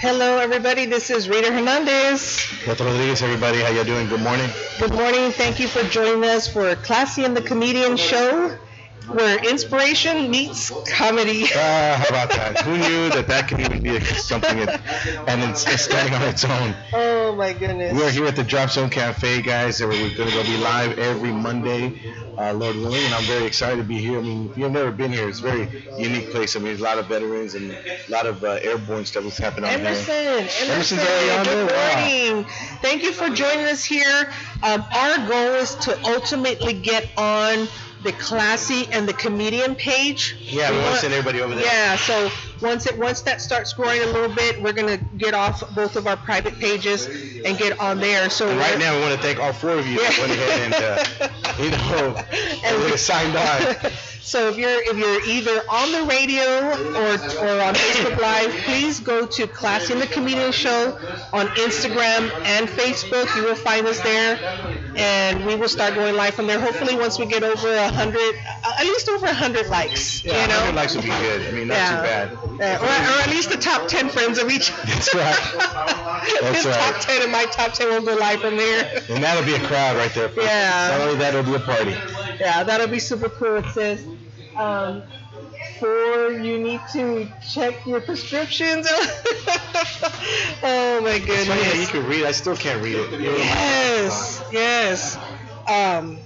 Hello, everybody. This is Rita Hernandez. Cleto Rodriguez, everybody. How you doing? Good morning. Good morning. Thank you for joining us for Classy and the Comedian Show, where inspiration meets comedy. Ah, how about that? Who knew that that could even be something and, and it's, it's standing on its own? Oh my goodness. We're here at the Drop Zone Cafe, guys. and We're going to go be live every Monday, uh, Lord willing, and I'm very excited to be here. I mean, if you've never been here, it's a very unique place. I mean, there's a lot of veterans and a lot of uh, airborne stuff that's happening on Emerson, here. Emerson, Emerson's already on good there? Wow. morning. Thank you for joining us here. Um, our goal is to ultimately get on the Classy and the Comedian page. Yeah, we want wanna- send everybody over there. Yeah, so once it once that starts growing a little bit, we're gonna get off both of our private pages and get on there. So right now, we want to thank all four of you that went ahead and, uh, you know, And we- signed on. So if you're if you're either on the radio or or on Facebook Live, please go to Classy and the Comedian Show on Instagram and Facebook. You will find us there, and we will start going live from there. Hopefully, once we get over a hundred, at least over a hundred likes. Yeah, you know. 100 likes would be good. I mean, not too bad. Yeah, or, or at least the top 10 friends of each. That's right. His right. top 10 and my top 10 will go live from there. And that'll be a crowd right there. Yeah. Not only that, it'll be a party. Yeah, that'll be super cool. It says, um, four, you need to check your prescriptions. oh my goodness. funny how you can read. I still can't read it. Yes, yes. Um,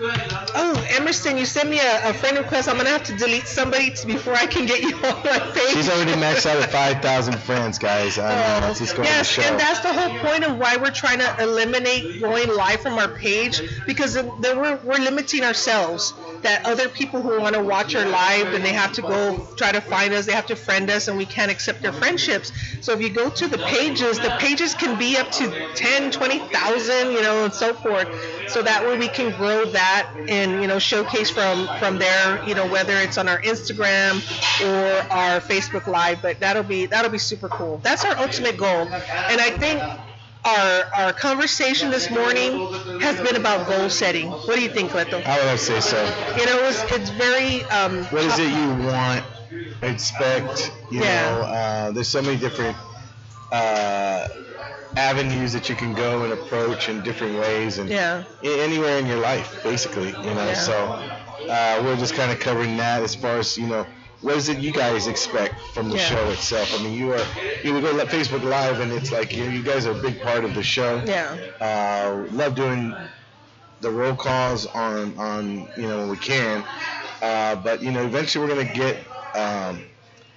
oh, Emerson, you sent me a, a friend request. I'm gonna have to delete somebody t- before I can get you on my page. She's already maxed out at 5,000 friends, guys. I mean, let's just go Oh, yes, to show. and that's the whole point of why we're trying to eliminate going live from our page because then we're, we're limiting ourselves. That other people who want to watch our live and they have to go try to find us, they have to friend us, and we can't accept their friendships. So if you go to the pages, the pages can be up to 10, 20,000, you know, and so forth. So that way we can grow that and you know showcase from from there, you know, whether it's on our Instagram or our Facebook Live. But that'll be that'll be super cool. That's our ultimate goal, and I think. Our, our conversation this morning has been about goal setting. What do you think, Cleto? I would say so. You know, it's, it's very. Um, What is it you want, expect? You Yeah. know, uh, there's so many different uh, avenues that you can go and approach in different ways, and Yeah. a- anywhere in your life, basically. You know, Yeah. so uh, we're just kind of covering that as far as you know. What is it you guys expect from the Yeah. show itself? I mean, you are you would go to Facebook Live, and it's like you, you guys are a big part of the show. Yeah. Uh, love doing the roll calls on on you know when we can, uh, but you know eventually we're gonna get um,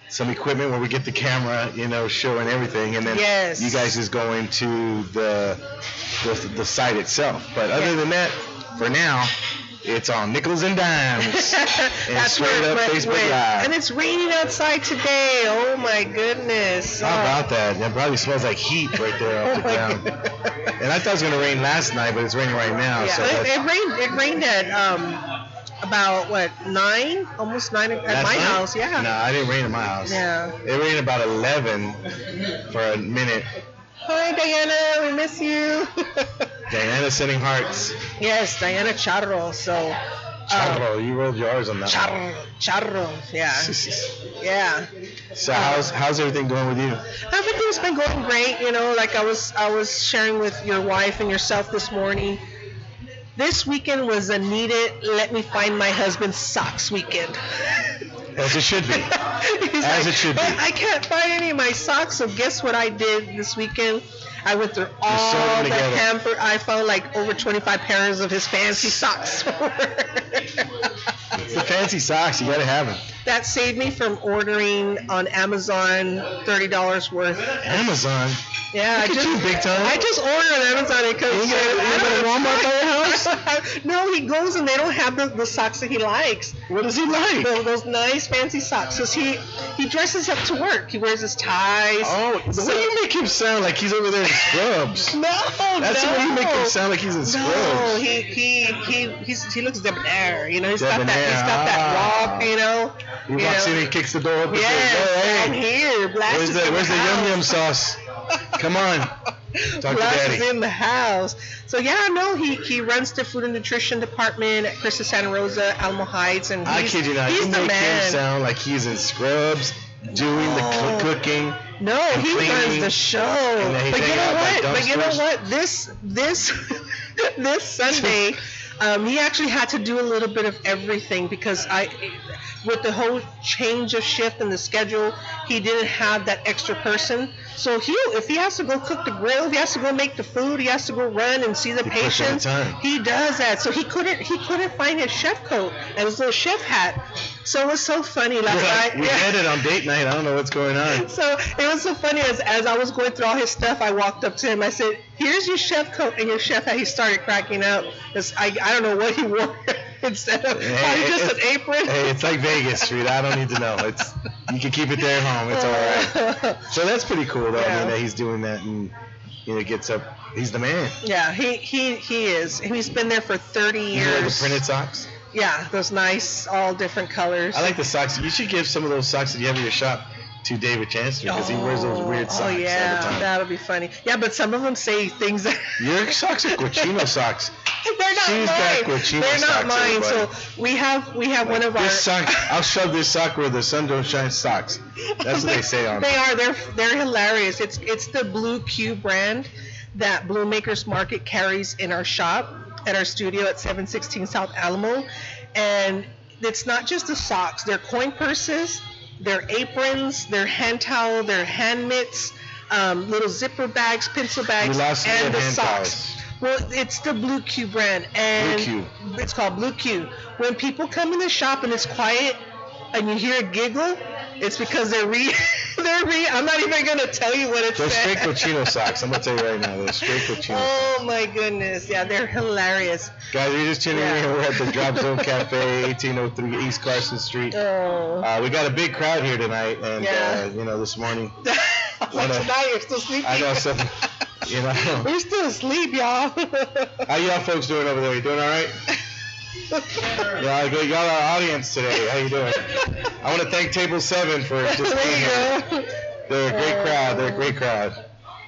some equipment where we get the camera, you know, showing everything, and then Yes. you guys is going to the the, the site itself. But other than that, for now, it's on nickels and dimes. That's straight where- up Facebook where- Live. And it's raining outside today. Oh my goodness. How Oh. about that? That probably smells like heat right there off the ground. And I thought it was gonna rain last night, but it's raining right now. Yeah, so it, it rained. It rained at um about what nine, almost nine at Last my night? house. Yeah. No, I didn't rain at my house. Yeah. It rained about 11 for a minute. Hi Diana, we miss you. Diana sending hearts. yes, Diana Charro. So. um, Charro, you rolled yours on that. Charro, Charro. Yeah. Yeah. so how's how's everything going with you? Everything's been going great, you know, like I was I was sharing with your wife and yourself this morning. This weekend was a needed let me find my husband's socks weekend. As it should be. As like, it should be. I can't find any of my socks, so guess what I did this weekend? I went through all the together. hamper. I found like over 25 pairs of his fancy socks. It's the fancy socks. You gotta have them. that saved me from ordering on Amazon $30 worth. Amazon. Yeah, I Look at just you, big time. I just ordered on Amazon comes. You got- a Walmart by your house? no, he goes and they don't have the, the socks that he likes. What does he like? Those, those nice fancy socks. Cause he he dresses up to work. He wears his ties. Oh, the way you make him sound like he's over there scrubs. No, That's no. way you make him sound like he's in scrubs. No, scrubs. he he he he's, he looks debonair. You know, he's got that he's got that ah. walk. You know. He you walks know. in, he kicks the door open. and Yes, says, "Hey, I'm here. Blast Where's the Where's the yum yum sauce? Come on. Talk to Blas daddy. is in the house. So yeah, no, he he runs the food and nutrition department at Christus Santa Rosa, Alamo Heights, and I he's, kid you not. he's You the make him man. sound like he's in scrubs, doing the cooking. No, and he runs the show. and But you know what? But you know what? This this this Sunday, um, he actually had to do a little bit of everything because I, with the whole change of shift in the schedule, he didn't have that extra person. So he, if he has to go cook the grill, if he has to go make the food, he has to go run and see the He in the patients. He does that. So he couldn't he couldn't find his chef coat and his little chef hat. So it was so funny last night. we Yeah. had it on date night. I don't know what's going on. So it was so funny as, as I was going through all his stuff, I walked up to him. I said, "Here's your chef coat and your chef hat." He started cracking up because I, I don't know what he wore instead of Hey, probably just an apron. Hey, it's like Vegas, Street. I don't need to know. It's you can keep it there at home. It's all right. So that's pretty cool, though. I mean, that he's doing that and you know gets up. He's the man. yeah, he, he he is. He's been there for 30 years. You wear the printed socks. Yeah, those nice, all different colors. I like the socks. You should give some of those socks that you have in your shop to David Chancellor because he wears those oh, weird oh, socks Oh yeah, all the time. that'll be funny. Yeah, but some of them say things that Your socks are Cochino socks. they're not She's mine. they're not mine. everybody. So we have we have one of our. This sock, I'll shove this sock where the sun don't shine socks. That's what they say on They it. are. They're they're hilarious. It's it's the Blue Q brand that Blue Makers Market carries in our shop at our studio at 716 South Alamo, and it's not just the socks. They're coin purses, they're aprons, they're hand towel, they're hand mitts, um, little zipper bags, pencil bags, and the socks. Well, it's the Blue Q brand, and Blue Q. it's called Blue Q. When people come in the shop and it's quiet, and you hear a giggle, it's because they're re, they're re. I'm not even gonna tell you what it They're says. straight Cochino socks. I'm gonna tell you right now. They're straight Cochino. Oh my goodness, yeah, they're hilarious. Guys, you're just tuning Yeah. in. We're at the Drop Zone Cafe, 1803 East Carson Street. Oh. Uh, we got a big crowd here tonight, and Yeah. uh, you know this morning. like wanna- tonight, you're still sleeping. I know some, you know. We're still asleep, y'all. How y'all folks doing over there? You doing all right? Yeah, good. Y'all our audience today. How you doing? I want to thank Table Seven for just being here. They're a great crowd. They're a great crowd.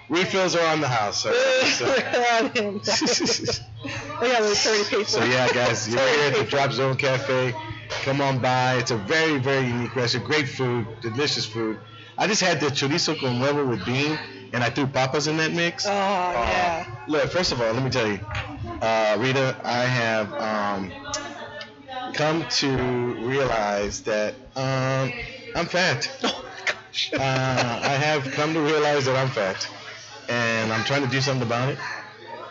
Refills are on the house. So, so, oh yeah, we're 30 people. so yeah, guys, you're here at the Drop Zone Cafe. Come on by. It's a very, very unique restaurant. Great food, delicious food. I just had the chorizo con huevo with bean, and I threw papas in that mix. Oh yeah. Look, first of all, let me tell you, uh, Rita, I have um, come to realize that um, I'm fat. Oh my gosh. Uh, I have come to realize that I'm fat, and I'm trying to do something about it.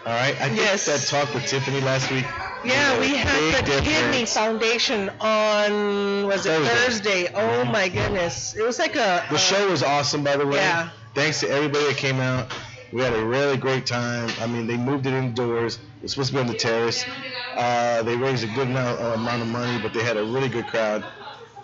All right. I think Yes. that talk with Tiffany last week. Yeah, we had the Kidney. Foundation on was it Thursday. Thursday? Oh my goodness, it was like a The uh, show was awesome, by the way. Yeah. Thanks to everybody that came out. We had a really great time. I mean, they moved it indoors. It was supposed to be on the terrace. Uh, they raised a good amount, uh, amount of money, but they had a really good crowd.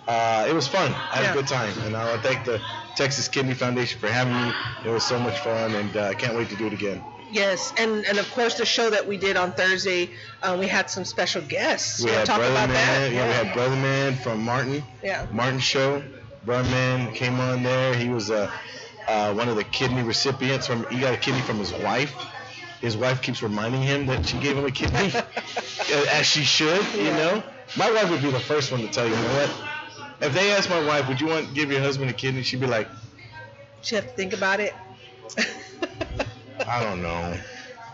Uh, it was fun. I had Yeah. a good time, and I want to thank the Texas Kidney Foundation for having me. It was so much fun, and uh, I can't wait to do it again. Yes, and and of course the show that we did on Thursday, uh, we had some special guests. We had talk Brother about Man. that? Yeah, we had Brother Man from Martin. Yeah. Martin show. Brother Man came on there. He was uh, uh, one of the kidney recipients from. He got a kidney from his wife. His wife keeps reminding him that she gave him a kidney, as she should. You Yeah. know, my wife would be the first one to tell you. You know what? If they asked my wife, "Would you want to give your husband a kidney?" She'd be like, You have to think about it. "I don't know.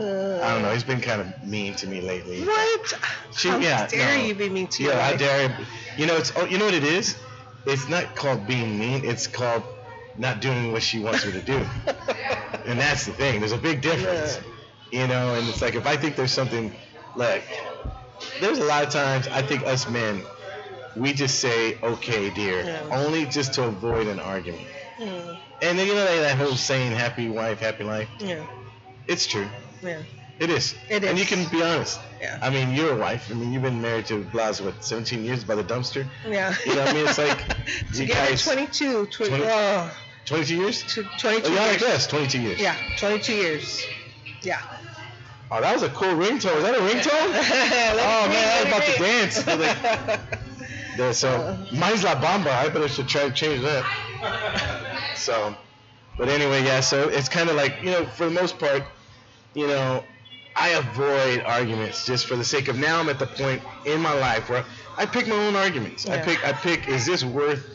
I don't know. He's been kind of mean to me lately." What? She- How yeah, dare no. you be mean to Yeah, I dare. You know, it's oh, you know what it is. It's not called being mean. It's called not doing what she wants me to do. And that's the thing. There's a big difference. You know, and it's like if I think there's something like there's a lot of times I think us men we just say okay dear Yeah. only just to avoid an argument. Mm, And then you know that whole saying happy wife happy life. yeah, It's true. yeah, It is. It And you can be honest. Yeah, I mean, you're a wife. I mean, you've been married to Blas what 17 years by the dumpster. yeah. You know what I mean? It's like you guys 22, tw- 20 oh, 22 years. tw- Oh, 22 yeah, I years. guess 22 years. Yeah, 22 years. Yeah. Oh, that was a cool ringtone. Was that a ringtone? oh man, I was about to dance. Like- Yeah, so uh. mine's La Bamba. I better should try to change that. So, but anyway, yeah. So it's kind of like you know, for the most part, you know, I avoid arguments just for the sake of now. I'm at the point in my life where I pick my own arguments. I pick. I pick. Is this worth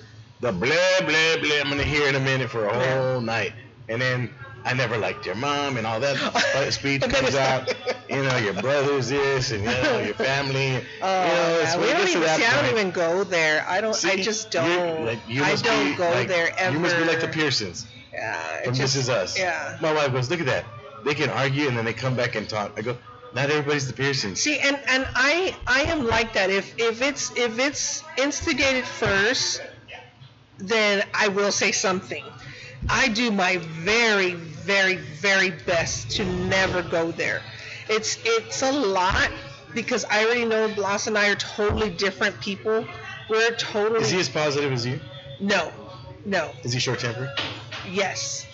the blah blah blah I'm gonna hear in a minute for a whole night, and then I never liked your mom and all that uh, speech comes out. You know, your brother's this and you know your family. Oh, you know, yeah, we don't even see. I don't even go there. I don't. See, I just don't. Like, you I don't be go like- there ever. You must be like the Pearsons Yeah, from just, This Is Us. Yeah. My wife goes, look at that. They can argue and then they come back and talk. I go, not everybody's the Pearsons. See, and and I I am like that. If if it's if it's instigated first, then I will say something. I do my very very very best to never go there. It's it's a lot because I already know Blas and I are totally different people. We're totally Is he as positive as you? no, no, Is he short tempered? yes.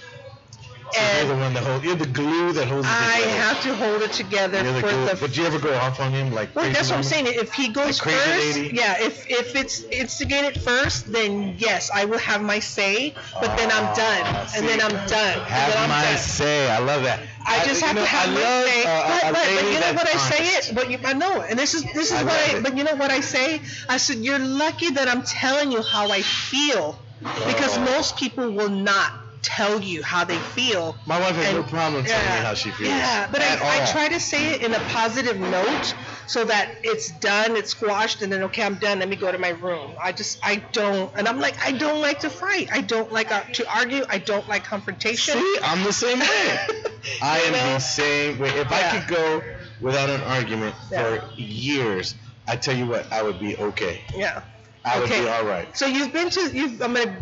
So you're the one that holds. You're the glue that holds. it I together. have to hold it together You're the for glue. the but do you ever go off on him like? Well, that's what I'm saying. If he goes Like first, lady? yeah. If if it's instigated first, then yes, I will have my say. But then I'm done, Ah, and then. I'm done. Have I'm my done. say. I love that. I just have know, to have I my love, say. uh, but, but, but you know what I say honest. it. But you, I know, and this is this is I what I. it. But you know what I say? I said you're lucky that I'm telling you how I feel, because Oh. most people will not tell you how they feel. My wife has no problem telling me how she feels. Yeah, but I, I try to say it in a positive note so that it's done, it's squashed, and then okay, I'm done. Let me go to my room. I just I don't, and I'm like I don't like to fight. I don't like uh, to argue. I don't like confrontation. See, I'm the same way. I am know? the same way. If I could go without an argument Yeah. for years, I tell you what, I would be okay. Yeah. I would Okay. be all right. So you've been to you've. I'm gonna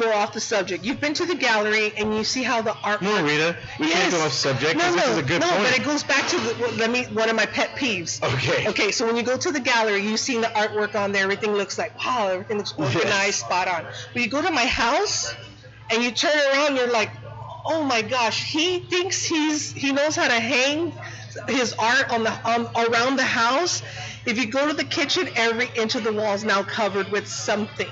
go off the subject. You've been to the gallery and you see how the art. No, Rita, we can't Yes. go off subject No, no, this is a good no, point. but it goes back to the, well, let me one of my pet peeves. okay. Okay, so when you go to the gallery, you've seen the artwork on there. Everything looks like wow, everything looks organized, Yes. spot on. But you go to my house, and you turn around, you're like, oh my gosh, he thinks he's he knows how to hang his art on the on around the house. If you go to the kitchen, every inch of the wall is now covered with something,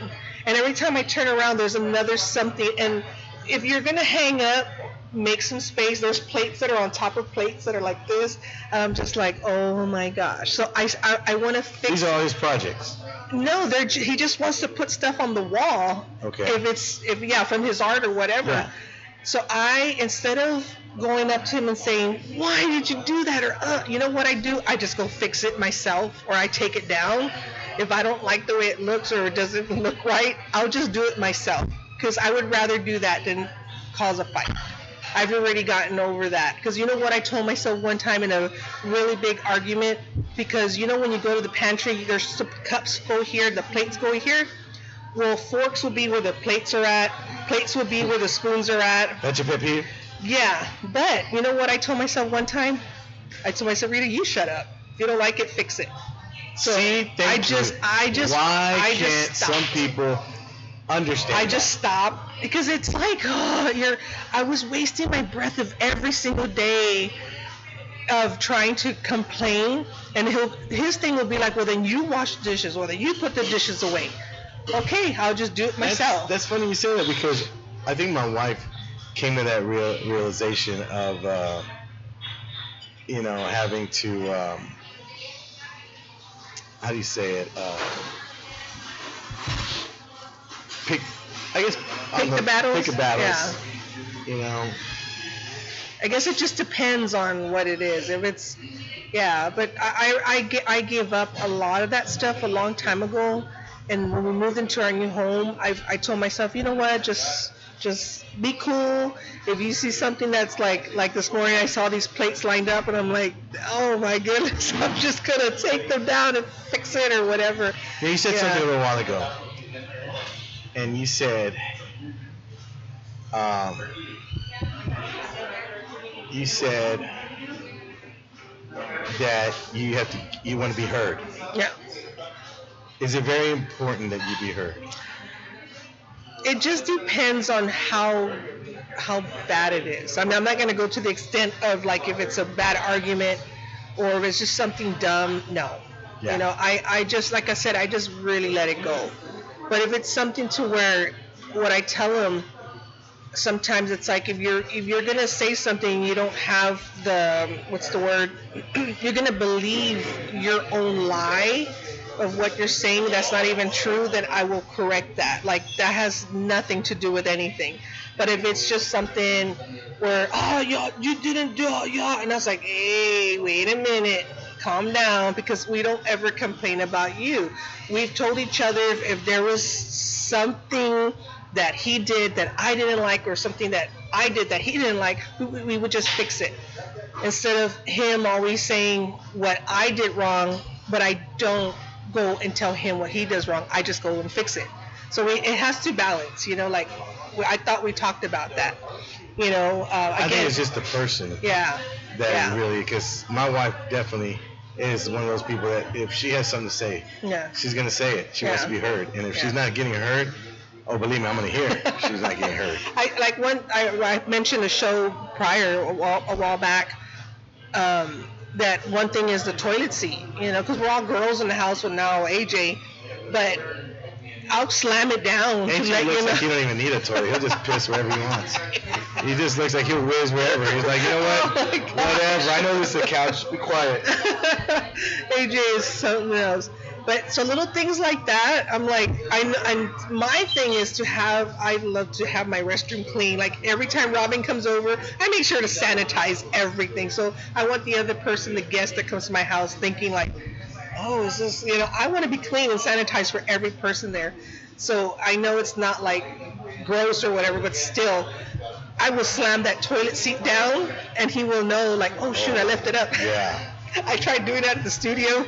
and every time I turn around, there's another something. And if you're gonna hang up, make some space. There's plates that are on top of plates that are like this. And I'm just like, oh my gosh. So I, I, I want to fix. These are all his projects. no, they're, he just wants to put stuff on the wall. Okay. If it's if yeah from his art or whatever. Yeah. So I instead of going up to him and saying, why did you do that or uh, you know what I do? I just go fix it myself or I take it down. If I don't like the way it looks or it doesn't look right, I'll just do it myself. Because I would rather do that than cause a fight. I've already gotten over that. Because you know what? I told myself one time in a really big argument because you know when you go to the pantry there's cups go here the plates go here? Well forks will be where the plates are at plates will be where the spoons are at. That's your pet peeve? yeah but you know what? I told myself one time I told myself Rita you shut up. If you don't like it fix it so See, thank I just. I just Why I can't just some people understand? I that? just stop because it's like oh, you're. I was wasting my breath of every single day of trying to complain, and he'll his thing will be like, well then you wash the dishes, or then you put the dishes away. Okay, I'll just do it That's- myself. That's, funny you say that because I think my wife came to that real realization of, uh, you know, having to, um, how do you say it? Uh, pick, I guess, Pick the know, battles? Pick the battles. You know, I guess it just depends on what it is. If it's, yeah, but I, I, I, I gave up a lot of that stuff a long time ago. And when we moved into our new home, I, I told myself, you know what, just, just be cool. If you see something that's like, like this morning, I saw these plates lined up, and I'm like, oh my goodness, I'm just gonna take them down and fix it or whatever. yeah, you said Yeah. something a little while ago, and you said, um, you said that you have to, you want to be heard. Yeah. Is it very important that you be heard? It just depends on how how bad it is. I mean, I'm not going to go to the extent of like if it's a bad argument or if it's just something dumb. No, Yeah. you know, I I just like I said, I just really let it go. But if it's something to where what I tell them, sometimes it's like if you're if you're gonna say something, you don't have the what's the word? you're gonna believe your own lie of what you're saying that's not even true, then I will correct that. Like that has nothing to do with anything. But if it's just something where, oh, yeah, you didn't do it, yeah, and I was like, hey, wait a minute, calm down, because we don't ever complain about you. We've told each other if, if there was something that he did that I didn't like, or something that I did that he didn't like, we, we would just fix it. Instead of him always saying what I did wrong, but I don't go and tell him what he does wrong. I just go and fix it. So we, it has to balance, you know, like I thought we talked about that. You know, uh, I think again, it's just the person yeah, that yeah. really, because my wife definitely is one of those people that if she has something to say, yeah, she's gonna say it. She wants to be heard, and if Yeah. she's not getting heard, oh, believe me, I'm gonna hear it. She's not getting heard. I like one. I, I mentioned a show prior a while, a while back. Um, that one thing is the toilet seat, you know, because we're all girls in the house with now AJ, but I'll slam it down AJ let looks you know. like he don't even need a toilet. He'll just piss wherever he wants. He just looks like he'll whiz wherever. He's like, you know what? Oh. Whatever. I know this is a couch. Be quiet. AJ is something else. But so little things like that, I'm like, I, I my thing is to have. I love to have my restroom clean. Like every time Robin comes over, I make sure to sanitize everything. So I want the other person, the guest that comes to my house, thinking like, oh, is this? You know, I want to be clean and sanitized for every person there. So I know it's not like gross or whatever, but still. I will slam that toilet seat down, and he will know, like, oh shoot, I left it up. Yeah. I tried doing that at the studio,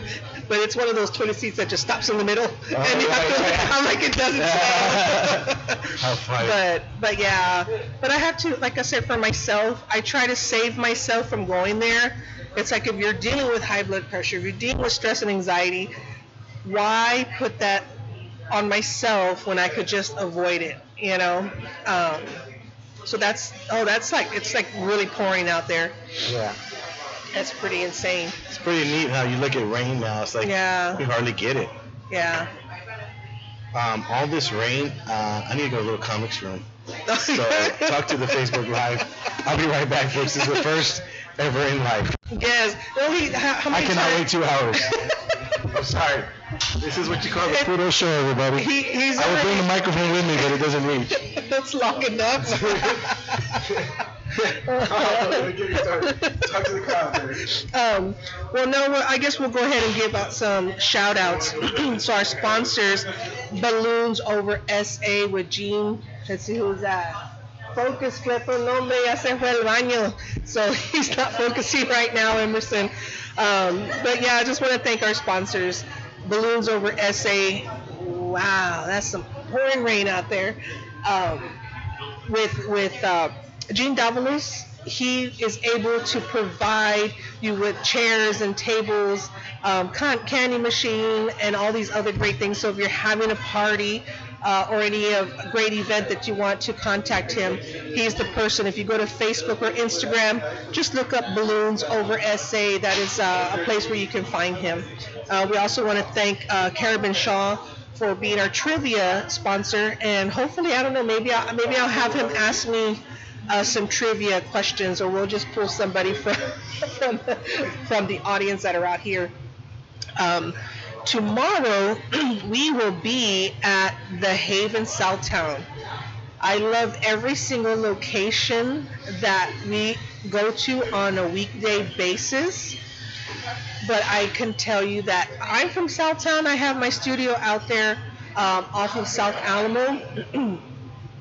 but it's one of those toilet seats that just stops in the middle, and you have to, right. I'm like, it doesn't stop. How funny. but but yeah, but I have to, like I said, for myself, I try to save myself from going there. It's like if you're dealing with high blood pressure, if you're dealing with stress and anxiety, why put that on myself when I could just avoid it? You know. Um, so that's oh, that's like it's like really pouring out there. Yeah. That's pretty insane. It's pretty neat how you look at rain now. It's like Yeah. we hardly get it. Yeah. Um, all this rain, uh, I need to go to a little comics room. So talk to the Facebook Live. I'll be right back, folks. This is the first ever in life. Yes. How, how I cannot wait two hours. I'm sorry. This is what you call the Pluto show, everybody. He, he's I would bring the microphone with me, but it doesn't reach. that's long enough. Talk to the crowd. um, well, no, well, I guess we'll go ahead and give out some shout outs. so our sponsors, Balloons Over SA with Gene. Let's see who's that. Focus, Clipper, nombre, ya se fue al baño. So he's not focusing right now, Emerson. Um, but yeah, I just want to thank our sponsors, Balloons Over SA. Wow, that's some pouring rain out there. Um, with with uh, Gene Davalos, he is able to provide you with chairs and tables, um, candy machine, and all these other great things. So if you're having a party uh, or any of great event that you want to contact him, he's the person. If you go to Facebook or Instagram, just look up Balloons Over SA. That is uh, a place where you can find him. Uh, we also want to thank uh, Carabin Shaw for being our trivia sponsor, and hopefully, I don't know, maybe I, maybe I'll have him ask me uh, some trivia questions, or we'll just pull somebody from from, from the audience that are out here. Um, tomorrow, we will be at the Haven Southtown. I love every single location that we go to on a weekday basis but I can tell you that I'm from Southtown. I have my studio out there um, off of South Alamo.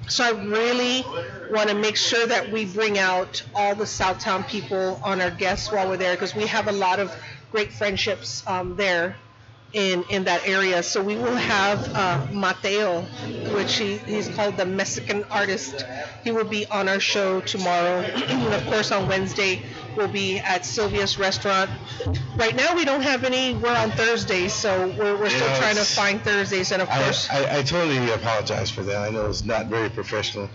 so I really want to make sure that we bring out all the Southtown people on our guests while we're there because we have a lot of great friendships um, there in in that area. So we will have uh, Mateo, which he, he's called the Mexican artist. He will be on our show tomorrow. and of course, on Wednesday we'll be at Sylvia's restaurant. Right now we don't have any. We're on Thursdays, so we're, we're still Yeah, trying to find Thursdays. And of I, course, I, I totally apologize for that. I know it's not very professional,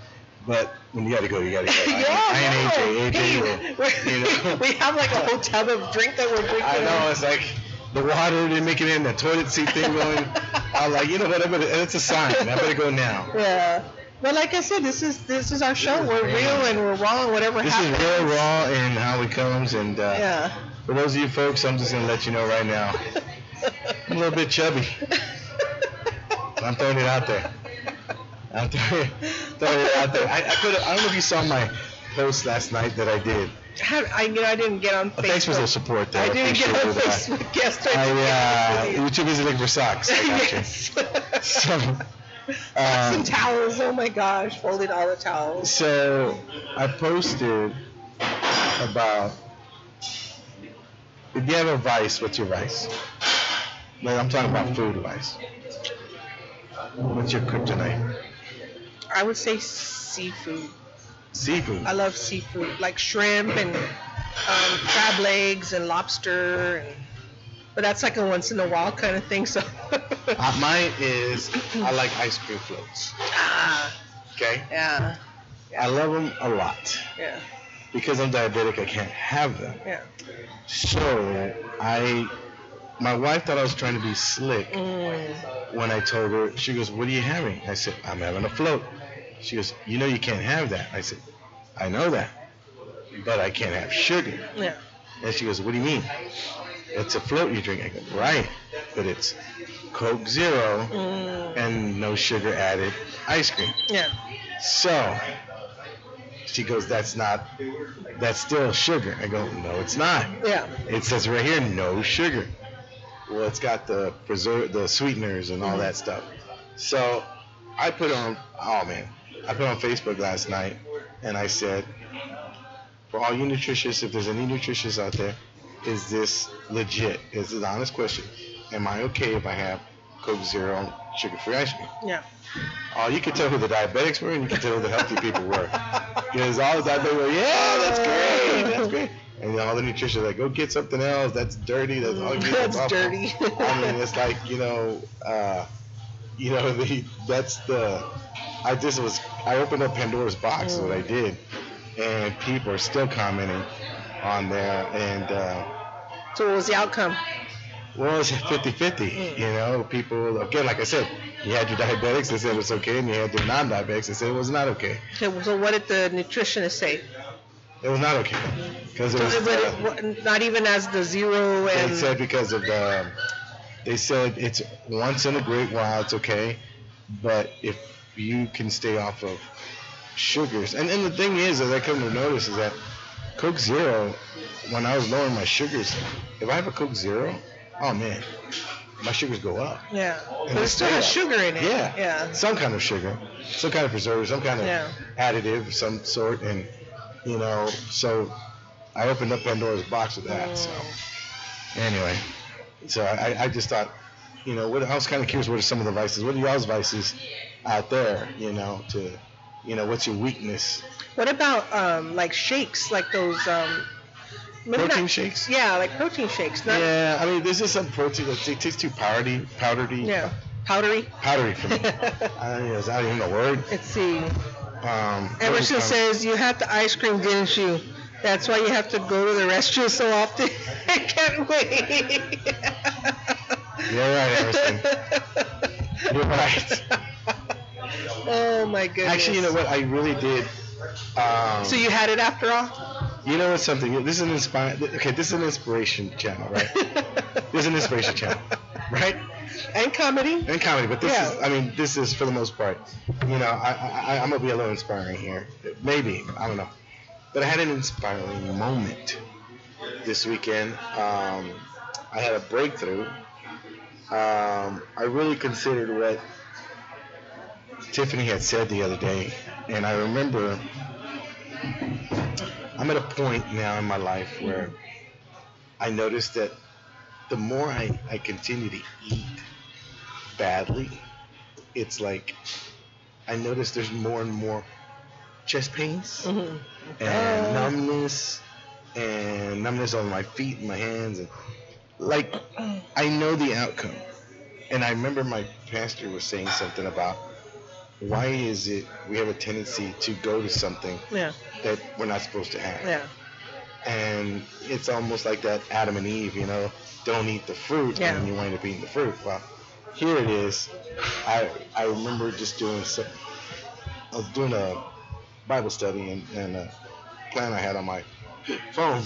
but when you got to go, you got to go. I, yeah, I ain't no. AJ. Hey, AJ we're- you know. we have like a whole tub of drink that we're drinking. I know it's like the water didn't make it in, the toilet seat thing going. I'm like, you know what? I better, it's a sign. I better go now. Yeah. But like I said, this is this is our show. We're real and we're wrong. Whatever happens. This happens. is real raw and how it comes. And uh, Yeah. for those of you folks, I'm just gonna let you know right now. I'm a little bit chubby. I'm throwing it out there. I'm throwing, throwing it out there. I, I could. I don't know if you saw my post last night that I did. How, I knew I didn't get on Well, Facebook. thanks for the support there. I didn't get on that. Facebook yesterday. I, uh, you were too busy looking for socks. I got you. yes. So, Some um, towels. Oh my gosh, folded all the towels. so I posted about if you have a vice, what's your vice? Like I'm talking about food vice. What's your kryptonite? I would say seafood. Seafood. I love seafood, like shrimp and um, crab legs and lobster. And, but that's like a once in a while kind of thing. So. Uh, mine is I like ice cream floats. ah, Okay. yeah, I love them a lot. yeah, Because I'm diabetic, I can't have them. yeah. So I, my wife thought I was trying to be slick Mm. when I told her. She goes, "What are you having?" I said, "I'm having a float." She goes, "You know you can't have that." I said, "I know that, but I can't have sugar." Yeah. And she goes, "What do you mean?" It's a float you drink. I go, "Right, but it's Coke Zero Mm. and no sugar added ice cream." Yeah. So she goes, "That's not. That's still sugar." I go, "No, it's not." Yeah. It says right here, no sugar. Well, it's got the preserve, the sweeteners and all that stuff. So I put on, oh man, I put on Facebook last night, and I said, for all you nutritious, if there's any nutritious out there, is this legit? Is it an honest question? Am I okay if I have Coke Zero sugar-free ice cream? Yeah. Oh, you could tell who the diabetics were, and you could tell who the healthy people were. Because all the diabetics were, yeah, that's great, that's great. And then all the nutritionists like, go get something else. That's dirty. That's ugly. That's awful." dirty. I mean, it's like you know, uh, you know, the that's the. I just was. I opened up Pandora's box. Is what I did, and people are still commenting on there. And uh, So what was the outcome? well, it's 50-50. You know, people again, like I said, you had your diabetics that said it's okay, and you had your non-diabetics that said it was not okay. Okay, So what did the nutritionist say? It was not okay because it was. It- uh, not even as the zero They said because of the, they said it's once in a great while, it's okay, but if you can stay off of sugars, and, and the thing is, as I come to notice, is that Coke Zero, when I was lowering my sugars, if I have a Coke Zero, oh man, my sugars go up. Yeah. And But it still has up. sugar in it. Yeah. Yeah. Some kind of sugar, some kind of preservative, some kind of Yeah. additive of some sort, and you know, so I opened up Pandora's box with that. So mm. anyway, so I, I just thought, you know, what I was kind of curious. What are some of the vices? What are y'all's vices out there? You know, to, you know, what's your weakness? What about um like shakes, like those um. maybe not- Protein shakes? Yeah, like protein shakes. Not, Yeah, I mean, this is some protein. It tastes too powdery, powdery, Yeah. Powdery. powdery for me. I don't know, is that even a word? Let's see. Um, Emerson says you have the ice cream, didn't you? That's why you have to go to the restroom so often. I can't wait. You're right, Emerson. You're right. Oh my goodness. Actually, you know what? I really did. Um, So you had it after all? you know what's something? This is an inspire. Okay, this is an inspiration channel, right? This is an inspiration channel, right? and comedy. And comedy, but this Yeah. is. I mean, this is for the most part. You know, I, I I'm gonna be a little inspiring here. Maybe I don't know, but I had an inspiring moment this weekend. Um, I had a breakthrough. Um, I really considered what Tiffany had said the other day, and I remember I'm at a point now in my life where I noticed that the more I, I continue to eat badly, it's like I notice there's more and more chest pains Mhm. and Oh. numbness and numbness on my feet and my hands and like I know the outcome. And I remember my pastor was saying something about why is it we have a tendency to go to something Yeah, that we're not supposed to have. yeah, And it's almost like that Adam and Eve, you know, don't eat the fruit Yeah. and you wind up eating the fruit. Well, here it is. I I remember just doing some I was doing a Bible study and, and a plan I had on my phone.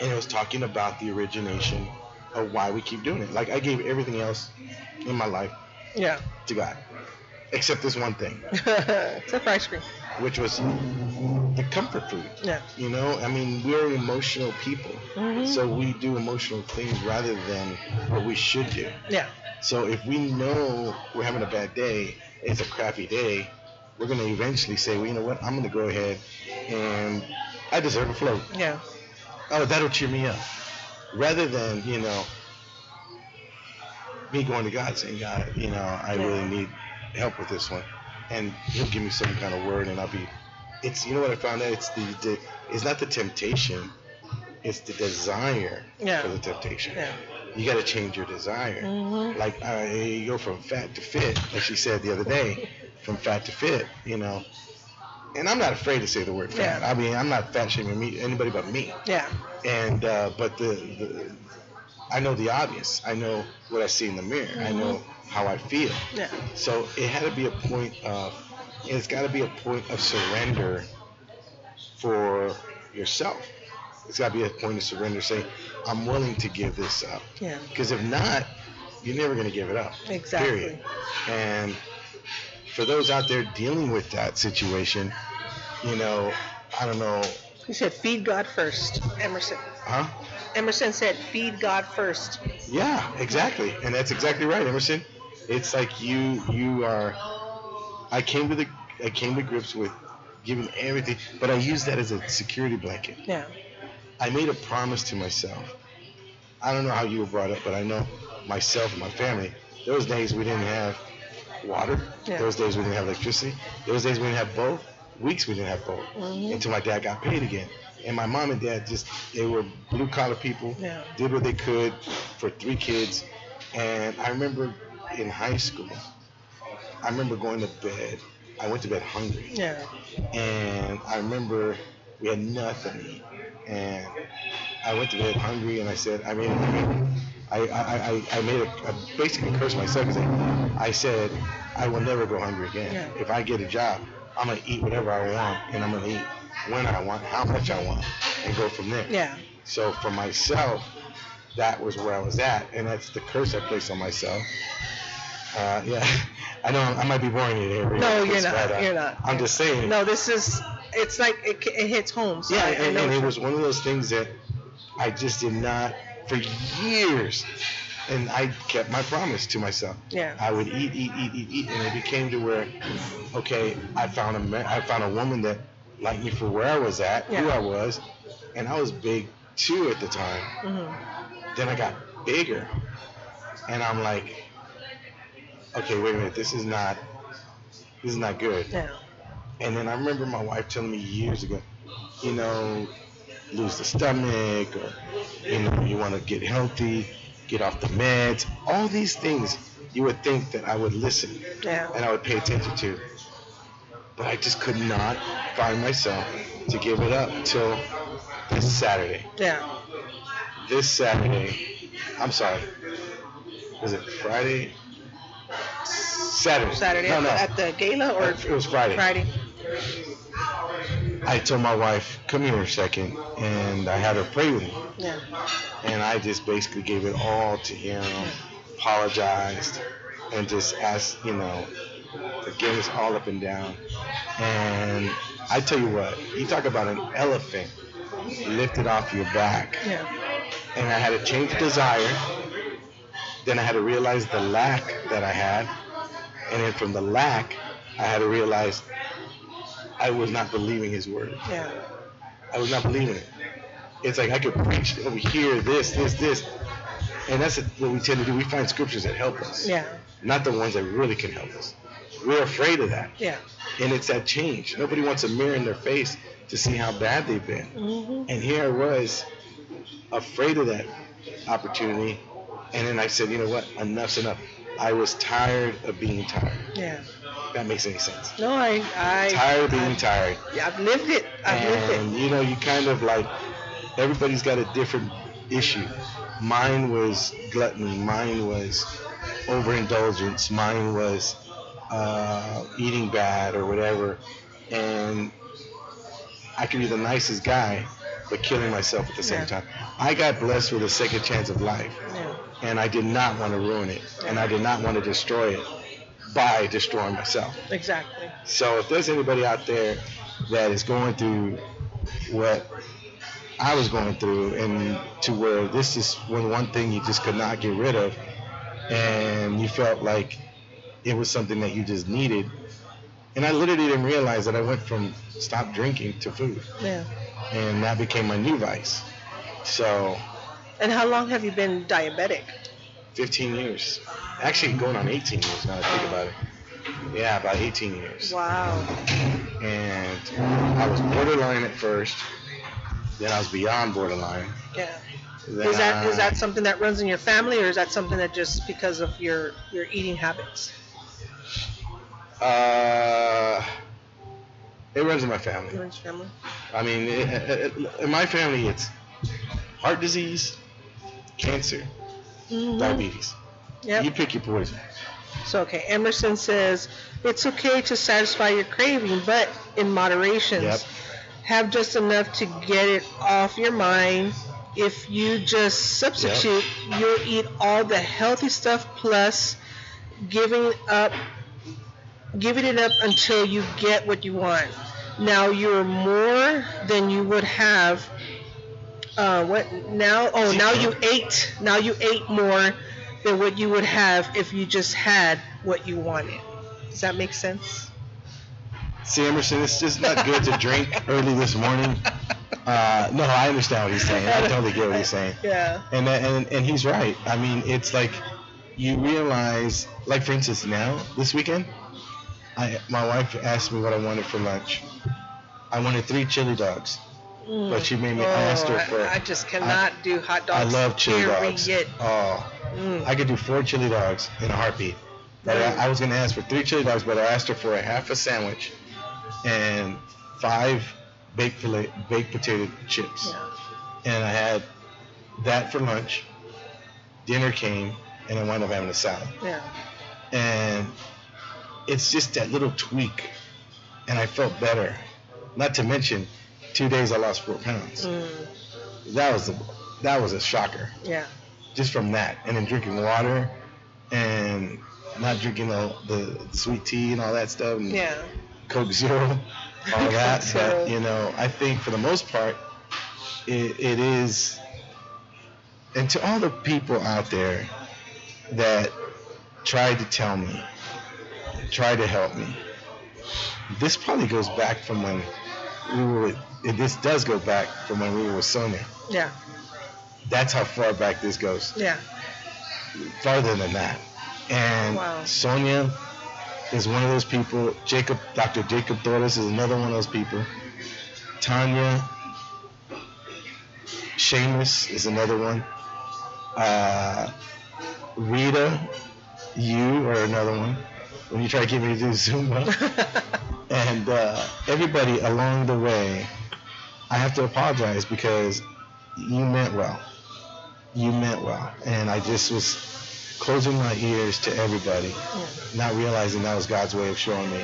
And it was talking about the origination of why we keep doing it. Like I gave everything else in my life Yeah. to God, except this one thing, Except for ice cream. which was the comfort food. Yeah. You know, I mean, we're emotional people, Mhm. so we do emotional things rather than what we should do. Yeah. So if we know we're having a bad day, it's a crappy day, we're gonna eventually say, well, you know what, I'm gonna go ahead and I deserve a float. Yeah. Oh, that'll cheer me up. Rather than, you know, me going to God saying, God, you know, I Yeah. really need help with this one. And he'll give me some kind of word and I'll be it's you know what I found out? It's the, the it's not the temptation, it's the desire Yeah. for the temptation. Yeah. You gotta change your desire. Mm-hmm. Like uh, you go from fat to fit, like she said the other day, from fat to fit, you know. And I'm not afraid to say the word fat. Yeah. I mean, I'm not fat shaming me, anybody but me. Yeah. And uh, but the, the I know the obvious. I know what I see in the mirror. I know mm-hmm. how I feel. Yeah. So it had to be a point of it's got to be a point of surrender for yourself. It's got to be a point of surrender. Say, I'm willing to give this up. Yeah. Because if not, you're never going to give it up. Exactly. Period. And for those out there dealing with that situation, you know, I don't know, You said, feed God first. Emerson. huh? Emerson said, feed God first. Yeah, exactly, and that's exactly right, Emerson. It's like you you are. I came to the I came to grips with giving everything, but I used that as a security blanket. Yeah. I made a promise to myself. I don't know how you were brought up, but I know myself and my family. Those days we didn't have water. Yeah. Those days we didn't have electricity. Those days we didn't have both. Weeks we didn't have both Mhm. until my dad got paid again. And my mom and dad just they were blue collar people. Yeah. Did what they could for three kids. And I remember in high school, I remember going to bed. I went to bed hungry Yeah. and I remember we had nothing to eat, and I went to bed hungry, and I said, I made a, I, I, I, I made a, I basically cursed myself because I, I said, I will never go hungry again. Yeah. If I get a job, I'm gonna eat whatever I want, and I'm gonna eat when I want, how much I want, and go from there. Yeah. So for myself, that was where I was at, and that's the curse I placed on myself. Uh, yeah, I know I might be boring you here. No, you're but, not. uh, You're not. I'm just saying. No, this is, it's like, it, it hits home. So Yeah, I- I and, know and it was one of those things that I just did not for years, and I kept my promise to myself. Yeah. I would eat, eat, eat, eat, eat, and it became to where, okay, I found a ma- I found a woman that liked me for where I was at, who I was, and I was big too at the time. Mhm. Then I got bigger, and I'm like, okay, wait a minute, this is not, this is not good. Yeah. And then I remember my wife telling me years ago, you know, lose the stomach or, you know, you want to get healthy, get off the meds, all these things you would think that I would listen Yeah. and I would pay attention to. But I just could not find myself to give it up till this Saturday. Yeah. This Saturday, I'm sorry, was it Friday? Saturday. Saturday No, at, no. the, at the gala or It was Friday. Friday? I told my wife, come here a second, and I had her pray with me. Yeah. And I just basically gave it all to him, apologized, and just asked, you know, forgiveness all up and down. And I tell you what, you talk about an elephant lifted off your back. Yeah. And I had to change of desire. Then I had to realize the lack that I had. And then from the lack, I had to realize I was not believing his word. Yeah. I was not believing it. It's like I could preach over here, this, this, this. And that's what we tend to do. We find scriptures that help us, Yeah. not the ones that really can help us. We're afraid of that. Yeah. And it's that change. Nobody wants a mirror in their face to see how bad they've been. hmm And here I was, afraid of that opportunity. And then I said, you know what? Enough's enough. I was tired of being tired. Yeah. That makes any sense. No, I, I, Tired of being I, tired. yeah, I've lived it. I've lived and it. you know you kind of like everybody's got a different issue mine was gluttony mine was overindulgence mine was uh, eating bad or whatever and i could be the nicest guy but killing myself at the same Yeah. time. I got blessed with a second chance of life, Yeah. and I did not want to ruin it, and I did not want to destroy it by destroying myself. Exactly. So if there's anybody out there that is going through what I was going through, and to where this is one one thing you just could not get rid of, and you felt like it was something that you just needed, and I literally didn't realize that I went from stop drinking to food, Yeah. and that became my new vice. So And how long have you been diabetic? 15 years, actually going on 18 years now. that I think about it. Yeah, about 18 years. Wow. and I was borderline at first. Then I was beyond borderline. Yeah. Then Is that is I- that something that runs in your family, or is that something that just because of your your eating habits? Uh, it runs in my family. Runs in your family. I mean, it, it, it- in my family, it's heart disease, cancer, Mhm. diabetes. Yep. You pick your poison. So okay, Emerson says it's okay to satisfy your craving, but in moderation. Yep. Have just enough to get it off your mind. If you just substitute, you'll eat all the healthy stuff plus giving up giving it up until you get what you want. Now you're more than you would have uh, what now oh now you ate now you ate more than what you would have if you just had what you wanted. Does that make sense? See, Emerson, it's just not good to drink early this morning. Uh, no, I understand what he's saying. I totally get what he's saying. Yeah. And, and and he's right. I mean, it's like you realize, like for instance, now this weekend, I my wife asked me what I wanted for lunch. I wanted three chili dogs, but she made me. I asked her Oh, for. I, I just cannot do hot dogs. I love chili dogs. Oh, Mm. I could do four chili dogs in a heartbeat. But I, I was gonna ask for three chili dogs, but I asked her for a half a sandwich and five baked potato, baked potato chips Yeah. and I had that for lunch. Dinner came, and I wound up having a salad. Yeah. And it's just that little tweak, and I felt better. Not to mention, two days I lost four pounds. Mm. That was a that was a shocker. Yeah. Just from that, and then drinking water, and not drinking all the sweet tea and all that stuff, and Yeah. Coke Zero, all that. Zero. But you know, I think for the most part, it, it is. And to all the people out there that tried to tell me, tried to help me, this probably goes back from when we were. With, this does go back from when we were with Sonia. Yeah. That's how far back this goes. Yeah. Farther than that. And Wow. Sonia is one of those people. Jacob, Dr. Jacob Torres is another one of those people. Tanya, Seamus is another one. Uh, Rita, you are another one. When you try to get me to do Zumba. and uh, everybody along the way, I have to apologize because you meant well. You meant well. And I just was closing my ears to everybody, Yeah. not realizing that was God's way of showing me,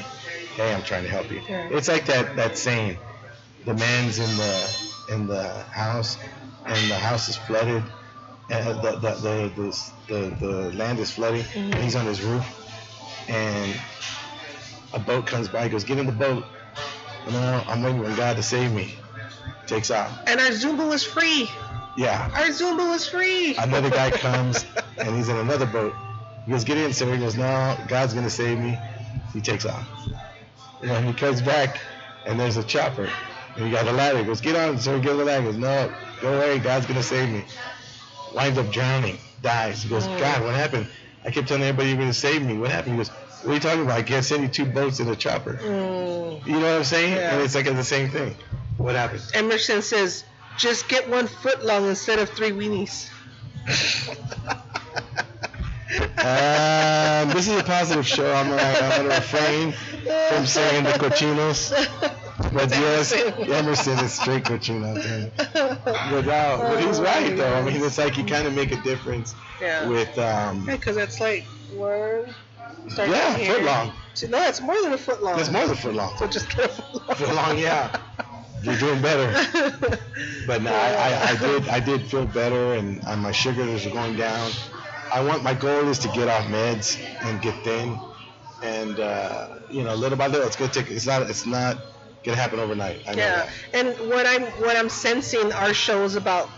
hey, I'm trying to help you. Yeah. It's like that, that saying, the man's in the in the house and the house is flooded and the the the, the, the, the land is flooding and Mhm. he's on his roof and a boat comes by, he goes, Get in the boat. No, I'm waiting for God to save me. Takes off. and our Zumba was free. Yeah. Our Zumba was free. Another guy comes and he's in another boat. He goes, Get in, sir. He goes, No, God's gonna save me. He takes off. And he comes back and there's a chopper. And he got a ladder. He goes, Get on, sir, get on the ladder. He goes, No, go away, God's gonna save me. Winds up drowning, dies. He goes, Mm. God, what happened? I kept telling everybody you're gonna save me. What happened? He goes, What are you talking about? I can't send you two boats in a chopper. Mm. You know what I'm saying? Yeah. And it's like the same thing. What happened? Emerson says, just get one foot long instead of three weenies. Um, this is a positive show. I'm gonna, I'm gonna refrain from saying the cochinos. But yes, Emerson is straight cochino. man. But, uh, but he's right though. I mean, it's like you kind of make a difference Yeah. with um, Yeah, because it's like one. yeah, here. foot long. So, no, it's more than a foot long. It's more than a foot long. So just get a foot long. Foot long, yeah. You're doing better. but no, I, I, I did I did feel better, and, and my sugars are going down. I want my goal is to get off meds and get thin, and uh, you know, little by little, it's gonna take. It's not. It's not gonna happen overnight. I Yeah, and what I'm what I'm sensing our show is about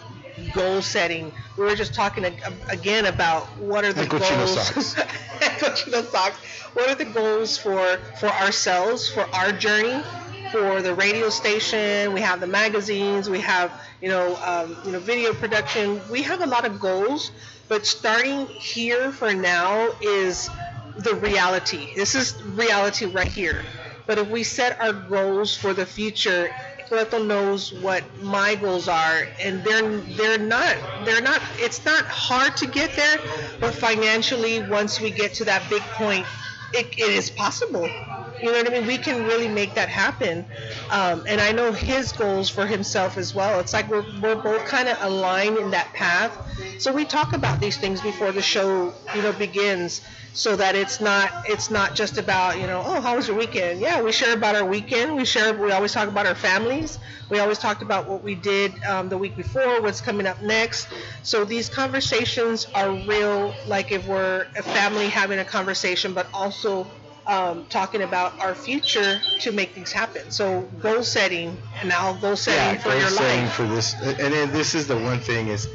goal setting. We were just talking again about what are the And Cochino goals. socks. Cochino socks. What are the goals for for ourselves, for our journey, for the radio station? We have the magazines. We have you know um, you know video production. We have a lot of goals, but starting here for now is the reality. This is reality right here. But if we set our goals for the future, Cleto knows what my goals are, and they're they're not they're not. It's not hard to get there, but financially, once we get to that big point, it, it is possible. You know what I mean? We can really make that happen. Um, and I know his goals for himself as well. It's like we're, we're both kind of aligned in that path. So we talk about these things before the show, you know, begins, so that it's not it's not just about you know, oh, how was your weekend? Yeah, we share about our weekend. We share. We always talk about our families. We always talked about what we did um, the week before, what's coming up next. So these conversations are real, like if we're a family having a conversation, but also um, talking about our future to make things happen. So goal setting, and now goal setting yeah, for goal your setting life. for this, and then this is the one thing is,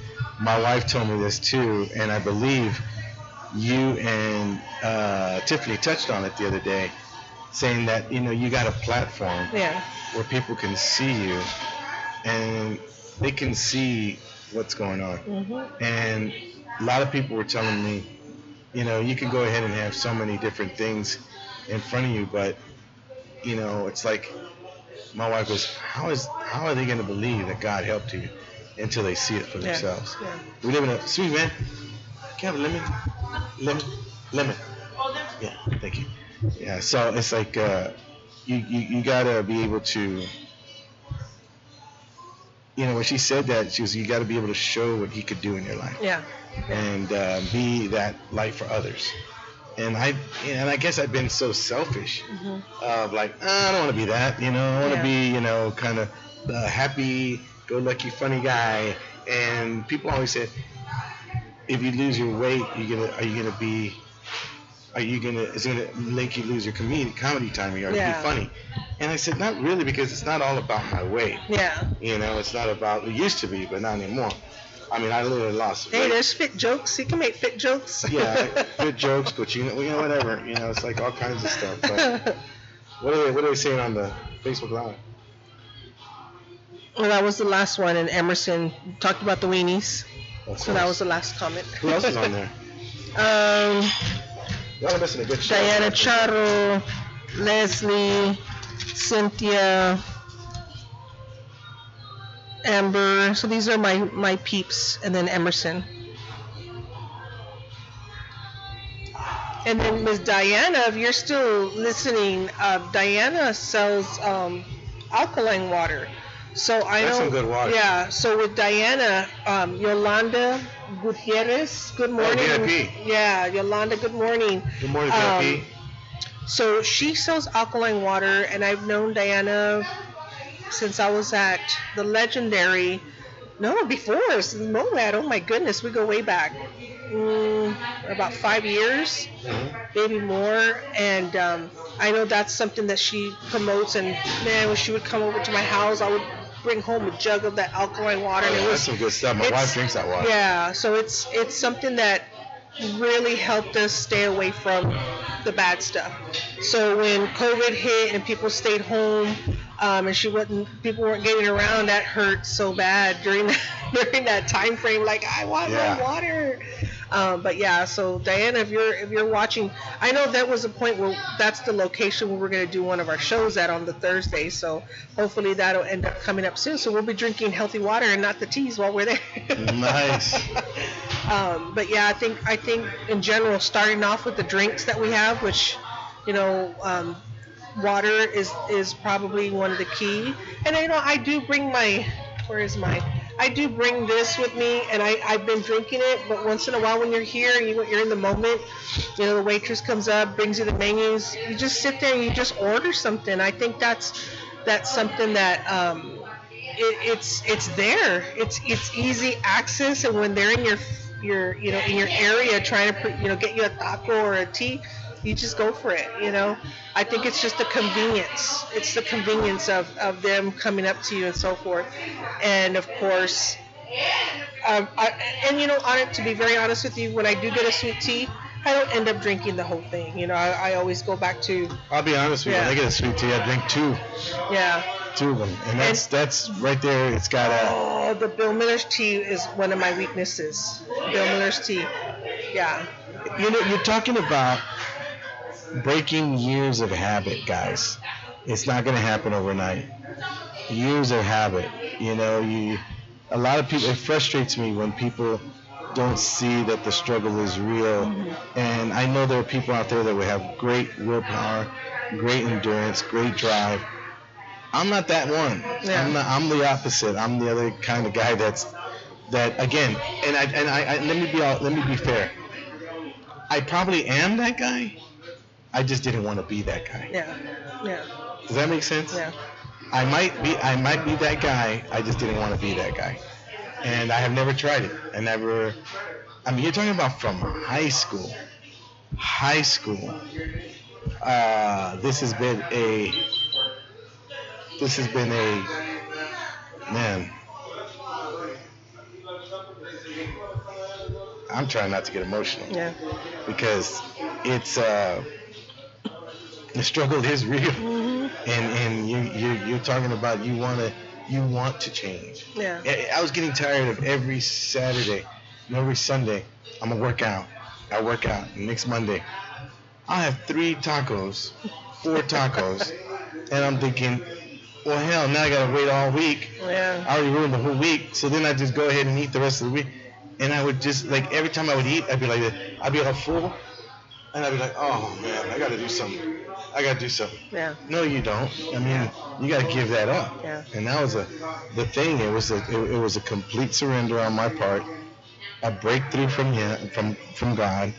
my wife told me this too, and I believe you and uh, Tiffany touched on it the other day, saying that you know you got a platform Yeah. where people can see you, and they can see what's going on. hmm And a lot of people were telling me, you know, you can go ahead and have so many different things in front of you, but you know, it's like my wife was, how is how are they going to believe that God helped you until they see it for themselves? Yeah. We live in a sweet man. Can I have a lemon? Lemon? Lemon. Yeah, thank you. Yeah, so it's like uh, you, you you gotta be able to. You know, when she said that, she was, you got to be able to show what he could do in your life Yeah. and uh, be that light for others. And I, and I guess I've been so selfish hmm of like, "Ah, I don't want to be that, you know. I want to Yeah. be, you know, kind of the happy-go-lucky, funny guy. And people always said, if you lose your weight, you gonna, are you gonna be, are you gonna, is it gonna make you lose your comedy, comedy timing, or Yeah. be funny? And I said, not really, because it's not all about my weight. Yeah. You know, it's not about. It used to be, but not anymore. I mean, I literally lost Hey, weight. there's fit jokes. You can make fit jokes. yeah, good jokes, but you know, you know, whatever. You know, it's like all kinds of stuff. But what are they, what are they saying on the Facebook Live? Well, that was the last one, and Emerson talked about the weenies. That's So that was the last comment. Who else is on there? Um, Y'all are missing a good show. Diana Charo, Leslie, Cynthia, Amber. So these are my my peeps, and then Emerson. And then Miss Diana, if you're still listening, uh, Diana sells um, alkaline water. So I That's know. some good water. Yeah. So with Diana, um, Yolanda Gutierrez. Good morning. VIP. Yeah, Yolanda. Good morning. Good morning, Um, So she sells alkaline water, and I've known Diana since I was at the legendary. No, before since Moab. Oh my goodness, we go way back. Mm, about five years, Mhm. maybe more. And um, I know that's something that she promotes. And man, when she would come over to my house, I would bring home a jug of that alkaline water, and it That's some good stuff. My wife drinks that water. yeah, so it's it's something that really helped us stay away from the bad stuff. So when COVID hit and people stayed home, um, and she wasn't, people weren't getting around, that hurt so bad during that, during that time frame. Like I want Yeah. my water. Um, but yeah, so Diana, if you're if you're watching, I know that was a point where that's the location where we're gonna do one of our shows at on the Thursday. So hopefully that'll end up coming up soon. So we'll be drinking healthy water and not the teas while we're there. Nice. um, but yeah, I think I think in general, starting off with the drinks that we have, which you know, um, water is is probably one of the key. And you know, I do bring my where is my I do bring this with me, and I I've been drinking it. But once in a while, when you're here and you, you're in the moment, you know, the waitress comes up, brings you the menus. You just sit there and you just order something. I think that's that's something that um, it, it's it's there. It's it's easy access, and when they're in your your you know in your area trying to you know get you a taco or a tea, you just go for it. You know, I think it's just the convenience. It's the convenience of of them coming up to you and so forth, and of course. Um, I, and you know, on it, to be very honest with you, when I do get a sweet tea, I don't end up drinking the whole thing. You know, I, I always go back to I'll be honest with you. Yeah. When I get a sweet tea, I drink two, yeah. two of them, and that's that's right there. It's got a. Oh, the Bill Miller's tea is one of my weaknesses. Bill Miller's tea. Yeah. You know, you're talking about breaking years of habit, guys. It's not going to happen overnight. Years of habit. You know, you. A lot of people. It frustrates me when people don't see that the struggle is real. Mm-hmm. And I know there are people out there that would have great willpower, great endurance, great drive. I'm not that one. Yeah. I'm, not, I'm the opposite. I'm the other kind of guy that's that again. And I and I, I let me be all, let me be fair. I probably am that guy. I just didn't want to be that guy. Yeah. Yeah. Does that make sense? Yeah. I might be I might be that guy. I just didn't want to be that guy. And I have never tried it. I never I mean you're talking about from high school. High school. Uh, this has been a this has been a man. I'm trying not to get emotional Yeah. because it's uh the struggle is real hmm and and you you you're talking about you want to you want to change Yeah. I, I was getting tired of every saturday and every sunday i'm gonna work out i work out next monday i have three tacos four tacos and i'm thinking well hell now i gotta wait all week Yeah. I already ruined the whole week. So then I just go ahead and eat the rest of the week. And I would just like every time I would eat, I'd be like. I'd be all full, and I'd be like, oh man, I gotta do something. I gotta do something. Yeah. No, you don't. I mean, you gotta give that up. Yeah. And that was a the thing. It was a it, it was a complete surrender on my part, a breakthrough from him, from from God,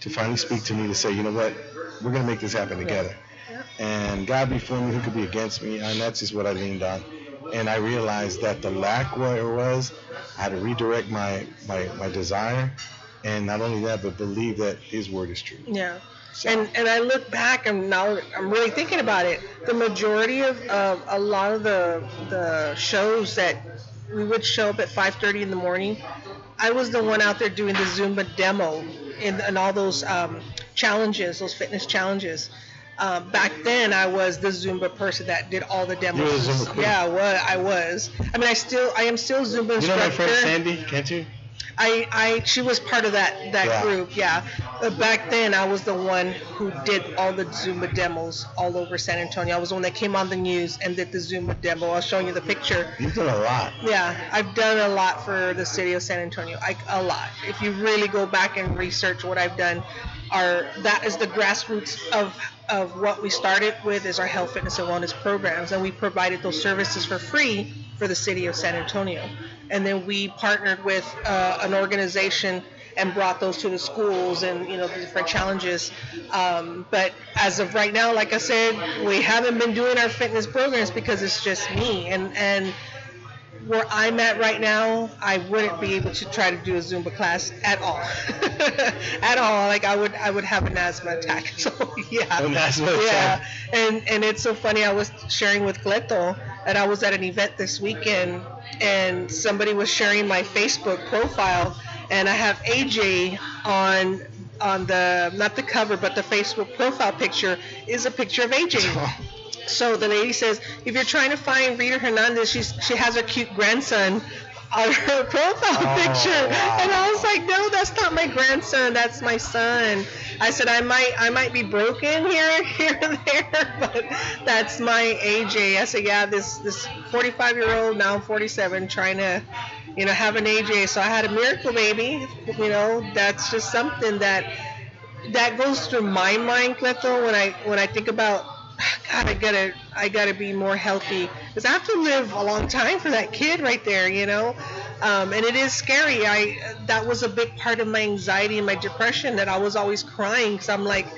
to finally speak to me to say, you know what, we're gonna make this happen together. Yeah. And God before me, who could be against me? And that's just what I leaned on. And I realized that the lack where it was, I had to redirect my, my, my desire. And not only that, but believe that His word is true. Yeah. And and I look back and now I'm really thinking about it. The majority of, of a lot of the the shows that we would show up at 5:30 in the morning, I was the one out there doing the Zumba demo in, in all those um, challenges, those fitness challenges. Uh, back then, I was the Zumba person that did all the demos. You were the Zumba queen. Yeah, I was. I was. I mean, I still, I am still Zumba instructor. you know my friend Sandy, can't you? I, I she was part of that that Yeah. group, yeah. But back then I was the one who did all the Zumba demos all over San Antonio. I was the one that came on the news and did the Zumba demo. I was showing you the picture. You've done a lot. Yeah, I've done a lot for the city of San Antonio. I, a lot. If you really go back and research what I've done, our that is the grassroots of of what we started with is our health, fitness, and wellness programs, and we provided those services for free for the city of San Antonio. And then we partnered with uh, an organization and brought those to the schools and you know the different challenges. Um, but as of right now, like I said, we haven't been doing our fitness programs because it's just me and and where I'm at right now, I wouldn't be able to try to do a Zumba class at all. at all. Like I would I would have an asthma attack. So yeah. An asthma yeah. attack. And and it's so funny. I was sharing with Cleto that I was at an event this weekend and somebody was sharing my Facebook profile and I have AJ on on the not the cover but the Facebook profile picture is a picture of AJ. So the lady says, if you're trying to find Rita Hernandez, she's she has her cute grandson on her profile Oh, picture, wow. and I was like, no, that's not my grandson, that's my son. I said I might I might be broken here here and there, but that's my AJ. I said, yeah, this this 45 year old now I'm 47 trying to you know have an AJ. So I had a miracle baby. You know that's just something that that goes through my mind, Cleto, when I when I think about God, I gotta I gotta be more healthy because I have to live a long time for that kid right there, you know. Um, and it is scary. I that was a big part of my anxiety and my depression that I was always crying because I'm like,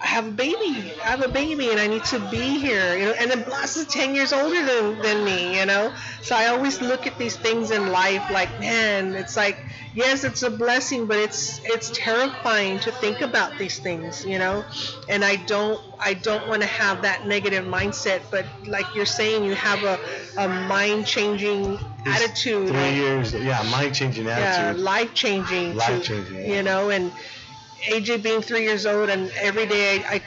I have a baby. I have a baby, and I need to be here. You know, and then Blas is 10 years older than, than me. You know, so I always look at these things in life like, man, it's like, yes, it's a blessing, but it's it's terrifying to think about these things. You know, and I don't I don't want to have that negative mindset. But like you're saying, you have a, a mind changing attitude. Three years, yeah, mind changing attitude. yeah, life changing. Life-changing, yeah. You know, and AJ being three years old, and every day I,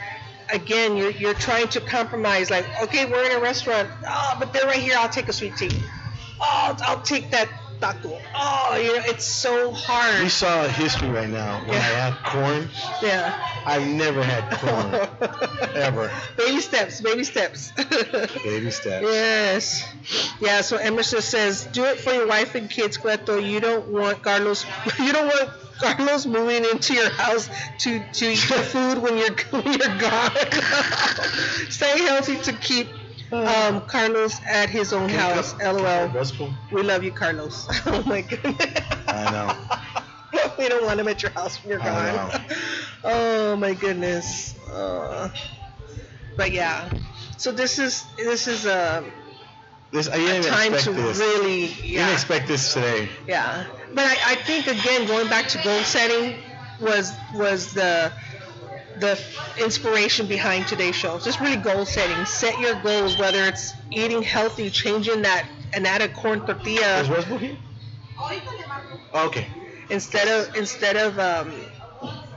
again, you're, you're trying to compromise. Like, okay, we're in a restaurant. Oh, but they're right here. I'll take a sweet tea. Oh, I'll take that taco. Oh, you know, it's so hard. We hard. saw history right now when I Yeah. had corn. Yeah. I've never had corn ever. baby steps, baby steps. Baby steps. Yes. Yeah, so Emerson says, do it for your wife and kids, Cleto. You don't want Carlos you don't want Carlos moving into your house to, to eat your food when you're when you're gone. Stay healthy to keep um, Carlos at his own house. LOL. We love you, Carlos. oh my goodness. I know. we don't want him at your house when you're gone. oh my goodness. Uh, but yeah. So this is this is a This I didn't time expect to this. really Didn't expect this today. yeah but I, I think again going back to goal setting was was the the inspiration behind today's show. Just really goal setting. Set your goals whether it's eating healthy changing that and add a corn Is tortilla Rosebud here? Okay. instead of instead of um,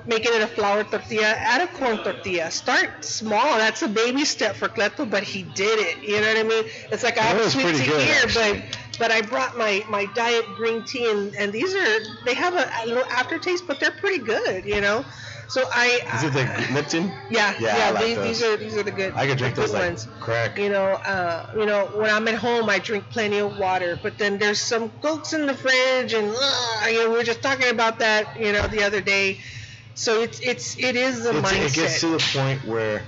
making it a flour tortilla add a corn tortilla. Start small. That's a baby step for Cleto but he did it. You know what I mean? It's like I have a sweet tea here actually. but but I brought my my diet green tea and and these are they have a, a little aftertaste but they're pretty good you know so I Is it the Lipton? yeah Yeah, yeah, like these, these are these are the good I could drink those like ones crack. you know, uh, you know, when I'm at home, I drink plenty of water. But then there's some cokes in the fridge, and uh, you know, we were just talking about that, you know, the other day. So it's it's it is the It's, mindset. it gets to the point where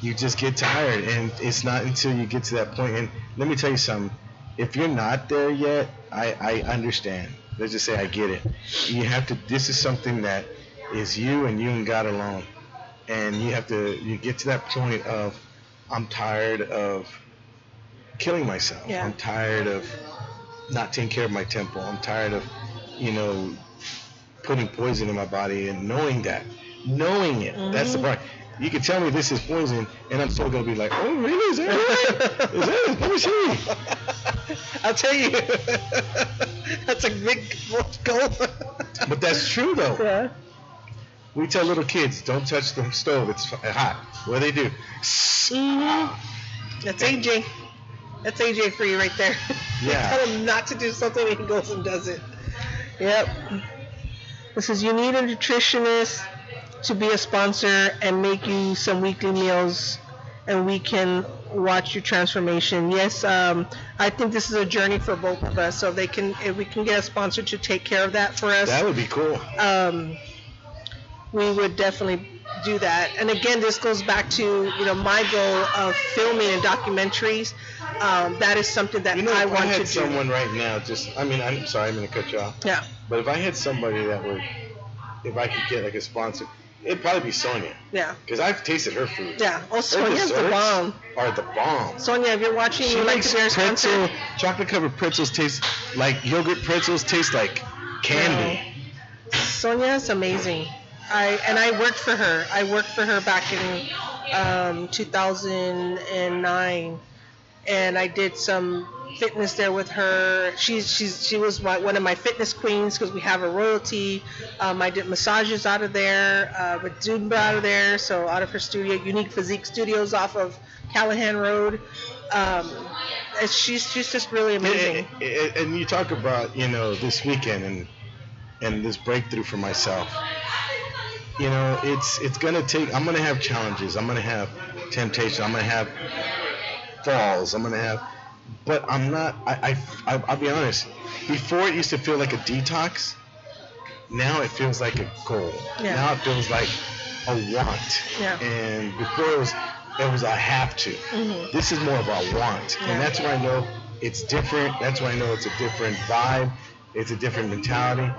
you just get tired, and it's not until you get to that point. And let me tell you something: if you're not there yet, I, I understand. Let's just say I get it. You have to. This is something that is you and you and God alone, and you have to. You get to that point of, I'm tired of killing myself. Yeah. I'm tired of not taking care of my temple. I'm tired of, you know, putting poison in my body and knowing that, knowing it. That's the Mhm. part. You can tell me this is poison, and I'm still gonna be like, oh really? Is that right? Is that? Let me see. I'll tell you, that's a big goal. But that's true though. yeah. We tell little kids, don't touch the stove. It's hot. What do they do? Mhm. That's AJ. That's AJ for you right there. Yeah. Tell him not to do something, and he goes and does it. Yep. This is you need a nutritionist to be a sponsor and make you some weekly meals, and we can watch your transformation. Yes, um, I think this is a journey for both of us. So they can, if we can get a sponsor to take care of that for us That would be cool. um, we would definitely do that. And again, this goes back to you know my goal of filming and documentaries. Um, that is something that You know, I if I had to do. someone right now, just I mean, I'm sorry, I'm gonna cut you off. Yeah, But if I had somebody that would, if I could get like a sponsor, it'd probably be Sonia, yeah, because I've tasted her food. yeah. Oh, Sonia's the bomb. Are the bomb. Sonia, if you're watching, She you'd like makes to be our sponsor. chocolate covered pretzels taste like yogurt pretzels taste like candy. Sonia's amazing. I and I worked for her. I worked for her back in um, 2009, and I did some fitness there with her. She's she's she was my, one of my fitness queens because we have a royalty. Um, I did massages out of there, uh, with Zumba out of there, so out of her studio, Unique Physique Studios off of Callaghan Road. Um, and she's she's just really amazing. And, and- and you talk about you know this weekend and and this breakthrough for myself. You know, it's it's gonna take. I'm gonna have challenges. I'm gonna have temptation. I'm gonna have falls. I'm gonna have, but I'm not. I, I, I I'll be honest. Before it used to feel like a detox. Now it feels like a goal. Yeah. Now it feels like a want. Yeah. And before it was it was a have to. Mhm. This is more of a want, Yeah. and that's why I know it's different. That's why I know it's a different vibe. It's a different mentality.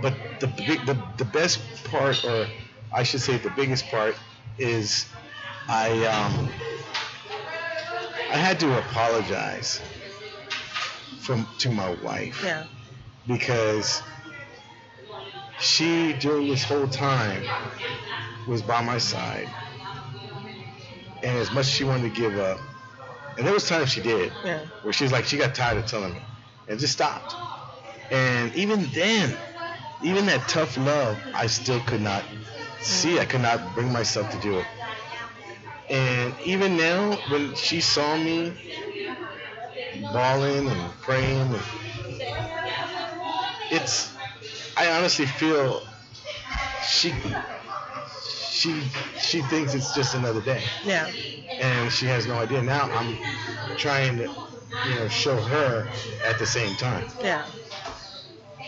But the the, the best part, or I should say, the biggest part, is I um, I had to apologize from to my wife Yeah. because she during this whole time was by my side and as much as she wanted to give up and there was times she did Yeah. where she's like she got tired of telling me and just stopped and even then even that tough love i still could not see. I could not bring myself to do it. And even now when she saw me bawling and praying and it's i honestly feel she she she thinks it's just another day. Yeah. and she has no idea. Now i'm trying to you know show her at the same time. Yeah.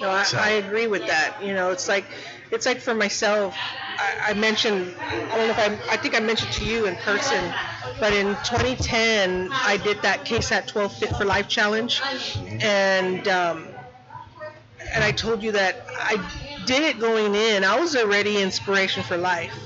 No, I, So- I agree with that. You know, it's like it's like for myself. I, I mentioned I don't know if I I think I mentioned to you in person, but in 2010 I did that KSAT 12 Fit for Life challenge, and um, and I told you that I did it going in. I was already inspiration for life.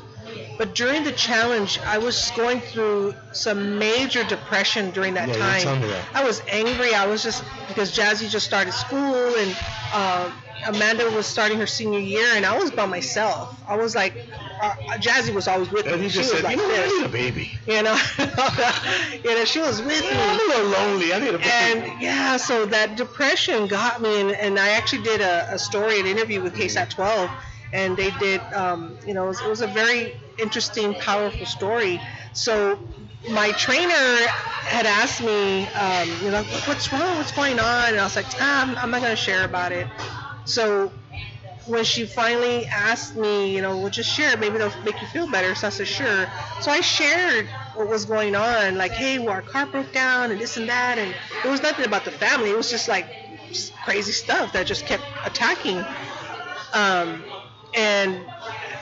But during the challenge, I was going through some major depression during that Yeah, time. me that. I was angry. I was just because Jazzy just started school and um, Amanda was starting her senior year, and I was by myself. I was like, uh, Jazzy was always with and me. he She just was said like you know i need a baby you know. you know, she was with Yeah, i'm me. a little lonely i need a baby And yeah, so that depression got me, and, and I actually did a, a story, an interview with KSAT 12, and they did, um, you know, it was, it was a very interesting, powerful story. So my trainer had asked me, um, you know, what's wrong, what's going on, and I was like, ah, I'm, I'm not gonna share about it. So when she finally asked me, you know, well, just share maybe it'll make you feel better. So I said, sure. So I shared what was going on, like, hey, well, our car broke down and this and that, and it was nothing about the family. It was just like just crazy stuff that just kept attacking. Um, and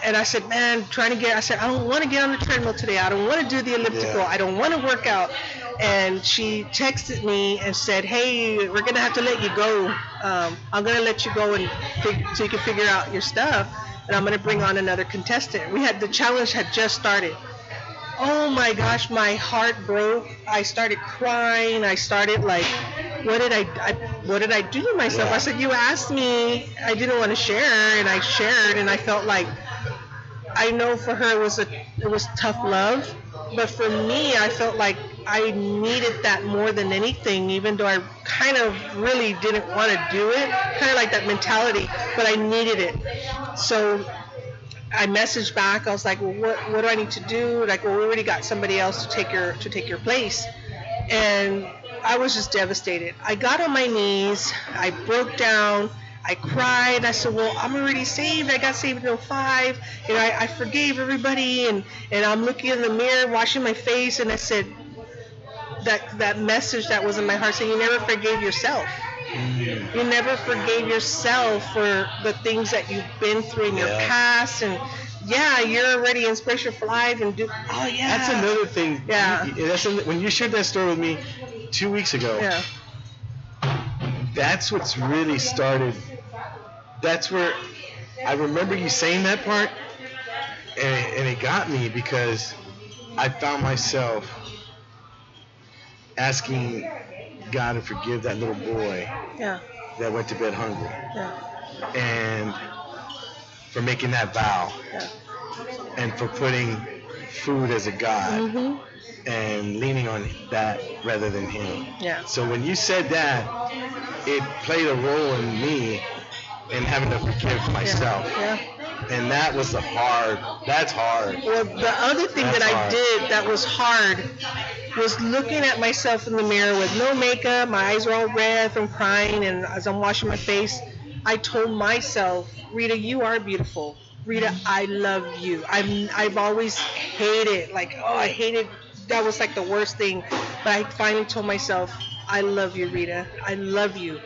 and I said, man, trying to get. I said, I don't want to get on the treadmill today. I don't want to do the elliptical. Yeah. I don't want to work out. And she texted me and said, hey, we're gonna have to let you go. Um, I'm gonna let you go and fig- so you can figure out your stuff. And I'm gonna bring on another contestant. We had the challenge had just started. Oh my gosh, my heart broke. I started crying. I started like, what did I, I what did I do to myself? Yeah. I said, you asked me. I didn't want to share, and I shared, and I felt like, I know for her it was a, it was tough love, but for me, I felt like I needed that more than anything, even though I kind of really didn't want to do it, kind of like that mentality, but I needed it. So I messaged back. I was like, well, what, what do I need to do? Like, well, we already got somebody else to take your to take your place, and I was just devastated. I got on my knees. I broke down. I cried. I said, well, I'm already saved. I got saved in 05. You know, I, I forgave everybody, and and I'm looking in the mirror, washing my face, and I said, that that message that was in my heart saying, you never forgave yourself. You never forgave yourself for the things that you've been through in your Yeah. past, and yeah, you're already inspiration for life, and do. Oh yeah. That's another thing. Yeah. You- That's an- when you shared that story with me two weeks ago. Yeah. That's what's really started. That's where I remember you saying that part, and, and it got me because I found myself asking God to forgive that little boy Yeah. that went to bed hungry, Yeah. and for making that vow, Yeah. and for putting food as a god. Mhm. and leaning on that rather than him. Yeah. So when you said that, it played a role in me in having to forgive myself. Yeah. And that was the hard, that's hard. Well, the other thing That's that I hard. did that was hard was looking at myself in the mirror with no makeup, my eyes were all red from crying, and as I'm washing my face, I told myself, Rita, you are beautiful. Rita, I love you. I'm, I've always hated, like, oh, I hated, that was like the worst thing. But I finally told myself, I love you, Rita. I love you.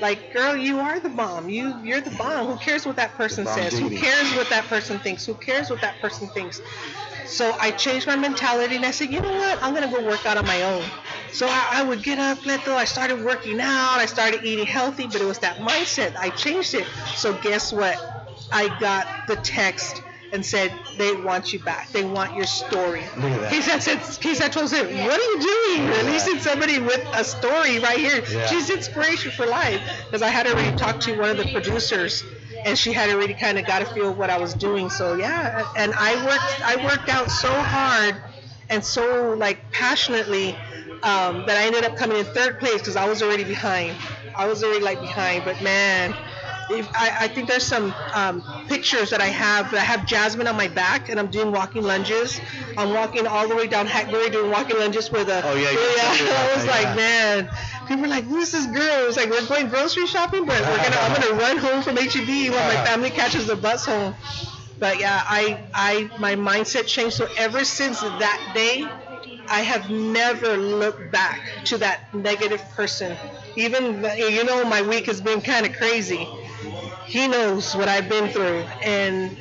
Like, girl, you are the bomb. You, you're the bomb. Who cares what that person says? Who cares what that person thinks? Who cares what that person thinks? So I changed my mentality and I said, you know what? I'm gonna go work out on my own. So I, I would get up, let go. I started working out. I started eating healthy, but it was that mindset. I changed it. So guess what? I got the text and said they want you back. They want your story. Look at that. KSAT said, KSAT 12 said, what are you doing? Releasing somebody with a story right here. Yeah. She's inspiration for life. Because I had already talked to one of the producers and she had already kind of got a feel of what I was doing. So yeah, and I worked I worked out so hard and so like passionately um, that I ended up coming in third place because I was already behind. I was already like behind, but man, if I, I think there's some um, pictures that I have that I have Jasmine on my back and I'm doing walking lunges. I'm walking all the way down Hackberry doing walking lunges with a. Oh, yeah, yeah. told me about I was that, like, yeah. man. People are like, who's this girl? It's like we're going grocery shopping, but we're gonna I'm gonna run home from HEB while my family catches the bus home. But yeah, I I my mindset changed. So ever since that day, I have never looked back to that negative person. Even you know my week has been kind of crazy. He knows what I've been through, and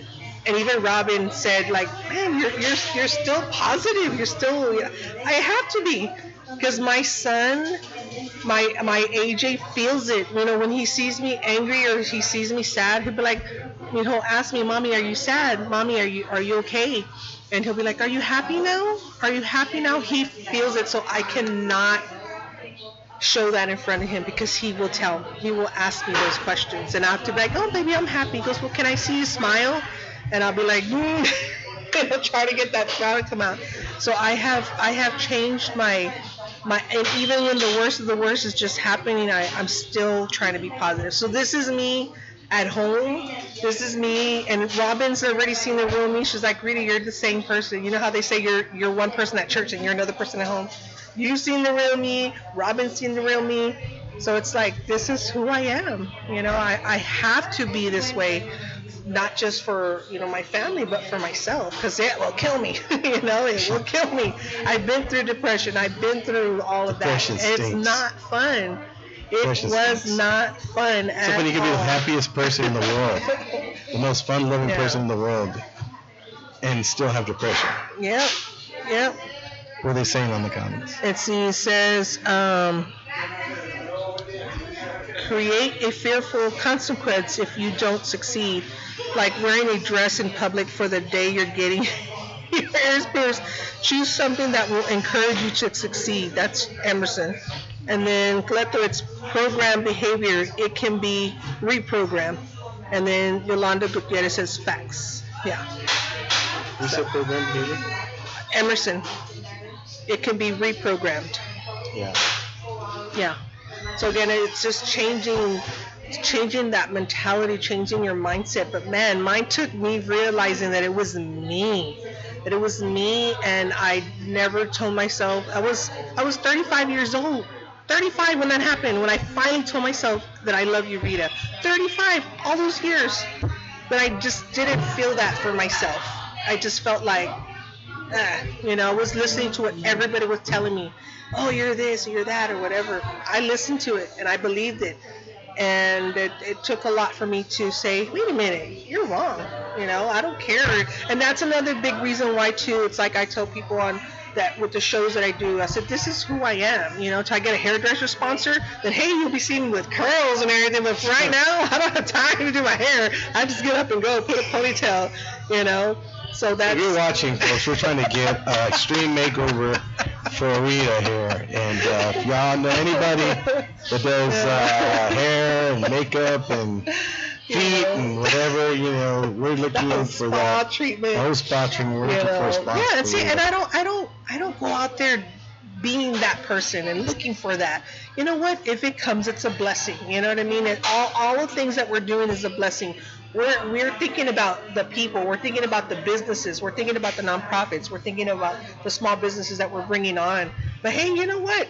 and even Robin said like, man, you're you're you're still positive. You're still. I have to be, because my son, my my AJ feels it. You know when he sees me angry or he sees me sad, he'll be like, you know, ask me, mommy, are you sad? Mommy, are you are you okay? And he'll be like, are you happy now? Are you happy now? He feels it, so I cannot show that in front of him because he will tell. He will ask me those questions. And I have to be like, oh, baby, I'm happy. He goes, well, can I see you smile? And I'll be like, mm. and I'll try to get that smile to come out. So I have, I have changed my, my, and even when the worst of the worst is just happening, I, I'm still trying to be positive. So this is me at home. This is me, and Robin's already seen the real me. She's like, Rita, you're the same person. You know how they say you're you're one person at church and you're another person at home. You've seen the real me. Robin's seen the real me. So it's like this is who I am. You know, I, I have to be this way, not just for you know my family, but for myself, because it will kill me. you know, it will kill me. I've been through depression. I've been through all of that. Depression It's not fun. It Depression was stinks. not fun So at when you can be the happiest person in the world, the most fun-loving Yeah. person in the world, and still have depression. Yep, yep. What are they saying on the comments? It says, um, create a fearful consequence if you don't succeed, like wearing a dress in public for the day you're getting your ears pierced. Choose something that will encourage you to succeed. That's Emerson. And then Cleto, it's program behavior. It can be reprogrammed. And then Yolanda Gutierrez says facts. Yeah. What's that program behavior? Emerson. It can be reprogrammed. Yeah. Yeah. So again, it's just changing, changing that mentality, changing your mindset. But man, mine took me realizing that it was me, that it was me, and I never told myself. I was I was 35 years old. 35 when that happened. When I finally told myself that I love you, Rita. 35, all those years, but I just didn't feel that for myself. I just felt like you know, I was listening to what everybody was telling me. Oh, you're this, or you're that, or whatever. I listened to it and I believed it. And it, it took a lot for me to say, wait a minute, you're wrong. You know, I don't care. And that's another big reason why, too. It's like I tell people on that with the shows that I do, I said, this is who I am. You know, till I get a hairdresser sponsor, then hey, you'll be seeing me with curls and everything. But right now, I don't have time to do my hair. I just get up and go, put a ponytail, you know. So that's. If you're watching, folks, we're trying to get uh, extreme makeover for Rita here, and uh, if y'all know anybody that does uh, hair and makeup and feet and whatever, you know, we're looking for spa that. treatment. Whole spot treatment. We're you looking for a know. Yeah, and see, and I don't, I don't, I don't go out there being that person and looking for that. You know what? If it comes, it's a blessing. You know what I mean? And all, all the things that we're doing is a blessing. We're, we're thinking about the people. We're thinking about the businesses. We're thinking about the nonprofits. We're thinking about the small businesses that we're bringing on. But hey, you know what?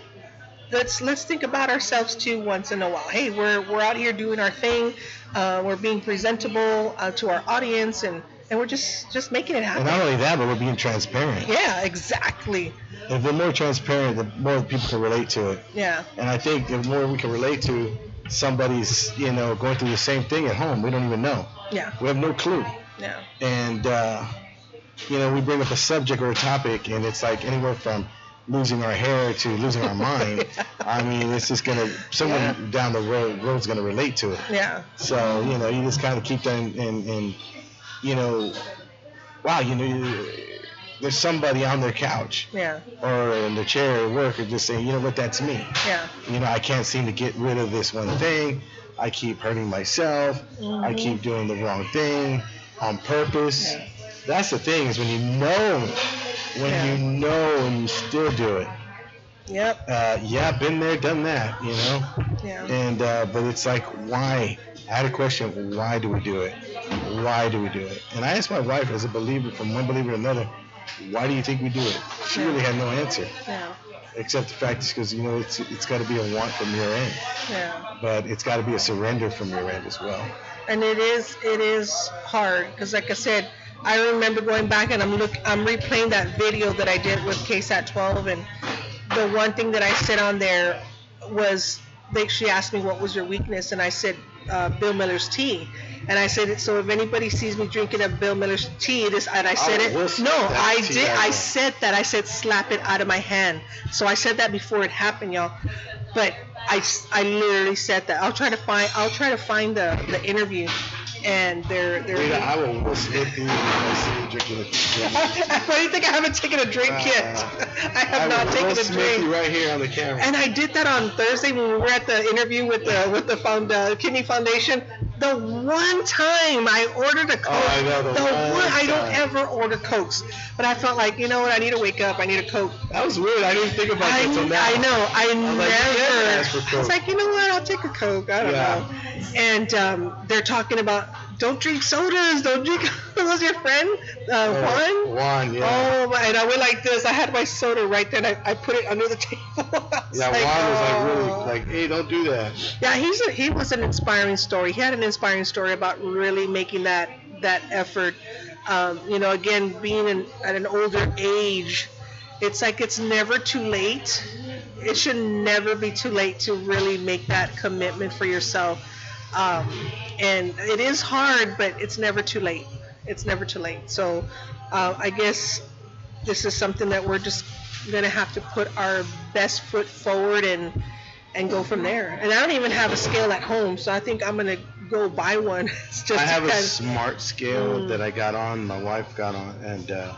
let's let's think about ourselves too once in a while. Hey, we're we're out here doing our thing. Uh, we're being presentable uh, to our audience, and and we're just just making it And happen. not only that, but we're being transparent. Yeah, exactly. If we're more transparent, the more people can relate to it. Yeah, And I think the more we can relate to somebody's, you know, going through the same thing at home, we don't even know. yeah, We have no clue. yeah, And, uh, you know, we bring up a subject or a topic, and it's like anywhere from losing our hair to losing our mind. I mean, it's just going to, someone Yeah. down the road road's going to relate to it. yeah, So, you know, you just kind of keep that in, in, in, you know, wow, you know, you- there's somebody on their couch Yeah. or in their chair at work or just saying, you know what, that's me. Yeah. You know, I can't seem to get rid of this one thing. I keep hurting myself. I Mhm. keep doing the wrong thing on purpose. That's the thing is when you know, when Yeah. you know and you still do it. Yep. Uh, yeah, been there, done that, you know. Yeah. And uh, but it's like, why? I had a question. Why do we do it? Why do we do it? And I asked my wife, as a believer, from one believer to another, why do you think we do it? She Yeah. really had no answer, Yeah. except the fact is because you know it's it's got to be a want from your end, Yeah. but it's got to be a surrender from your end as well. and it is it is hard because like I said, I remember going back and I'm look I'm replaying that video that I did with KSAT 12 and the one thing that I said on there was they she asked me what was your weakness and I said uh, Bill Miller's tea and I said so if anybody sees me drinking a Bill Miller's tea this and I said it no I did I said that I said slap it out of my hand so I said that before it happened y'all but I, I literally said that. I'll try to find I'll try to find the, the interview, and they're they're. Rita, I will Smith you when I see you drinking a drink. Why do you think I haven't taken a drink yet? Uh, I have I not taken a Smith you drink. right here on the camera. And I did that on Thursday when we were at the interview with the with the found, uh, Kidney Foundation. The one time I ordered a Coke, Oh, I know, the one I don't ever order Cokes, but I felt like you know what I need to wake up. I need a Coke. that was weird. I didn't think about I, that until now. I know. I I'm like, you never. never ask I was like, you know what? I'll take a Coke. I don't Yeah. know. And um, they're talking about don't drink sodas. Don't drink. was your friend uh, Oh, Juan? Juan, yeah. Oh, my- and I went like this. I had my soda right there, and I, I put it under the table. Yeah, like, Juan was like "Oh." really like, hey, don't do that. Yeah, he's a, he was an inspiring story. He had an inspiring story about really making that that effort. Um, you know, again, being in, at an older age, it's like it's never too late. It should never be too late to really make that commitment for yourself. Um, and it is hard, but it's never too late. It's never too late. So uh, I guess this is something that we're just gonna have to put our best foot forward and and go from there. And I don't even have a scale at home, so I think I'm gonna go buy one. Just I have to a smart scale Mm. that I got on. My wife got on, and uh,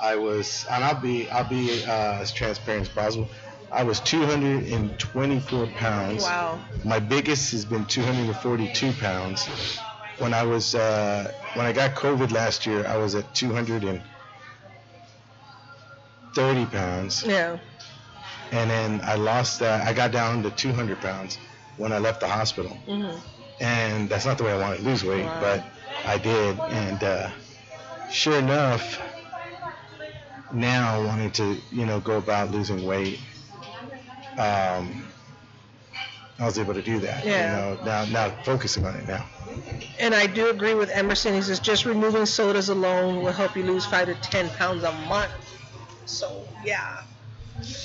I was, and I'll be, I'll be uh, as transparent as possible. I was 224 pounds. wow. My biggest has been 242 pounds. When I was, uh, when I got COVID last year, I was at 230 pounds, Yeah. and then I lost that. I got down to 200 pounds when I left the hospital Mm-hmm. and that's not the way I wanted to lose weight, Wow. but I did, and uh, sure enough, now wanting to you know go about losing weight, um, I was able to do that. Yeah. You know, now now focusing on it now. And I do agree with Emerson. He says just removing sodas alone will help you lose five to ten pounds a month. So yeah,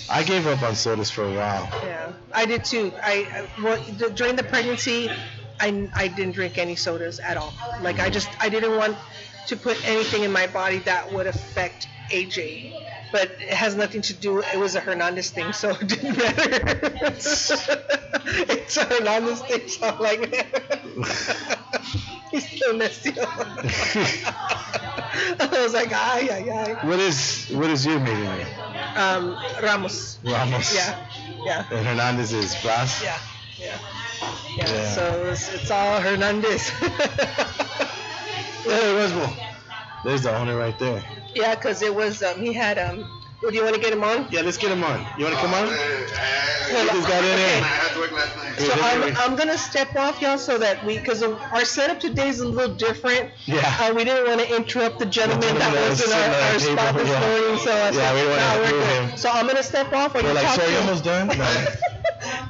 I gave up on sodas for a while. yeah, I did too. I, I well, the, during the pregnancy, I I didn't drink any sodas at all. Like I just I didn't want to put anything in my body that would affect AJ. But it has nothing to do. It was a Hernandez thing, so it didn't matter. it's a Hernandez thing, so I'm like, he's so messy. I was like, ay, ay, ay. What is what is your maiden name? Um, Ramos. Ramos. Yeah, yeah, And Hernandez is Blas. yeah, yeah. Yeah, Yeah. so it's, it's all Hernandez. There's the owner right there. Yeah, because it was, um, he had, um, well, do you want to get him on? Yeah, let's get him on. You want to come on? Well, Get this guy in okay. there. had to work last night. So I'm, I'm gonna step off y'all so that we, because our setup today is a little different. Yeah. Uh, we didn't want to interrupt the gentleman that was in our, our spot this yeah. morning, so I Yeah, said, we don't "Nah, wanna we're approve good." him. So I'm gonna step off while We're you like, talk so to you him. almost done?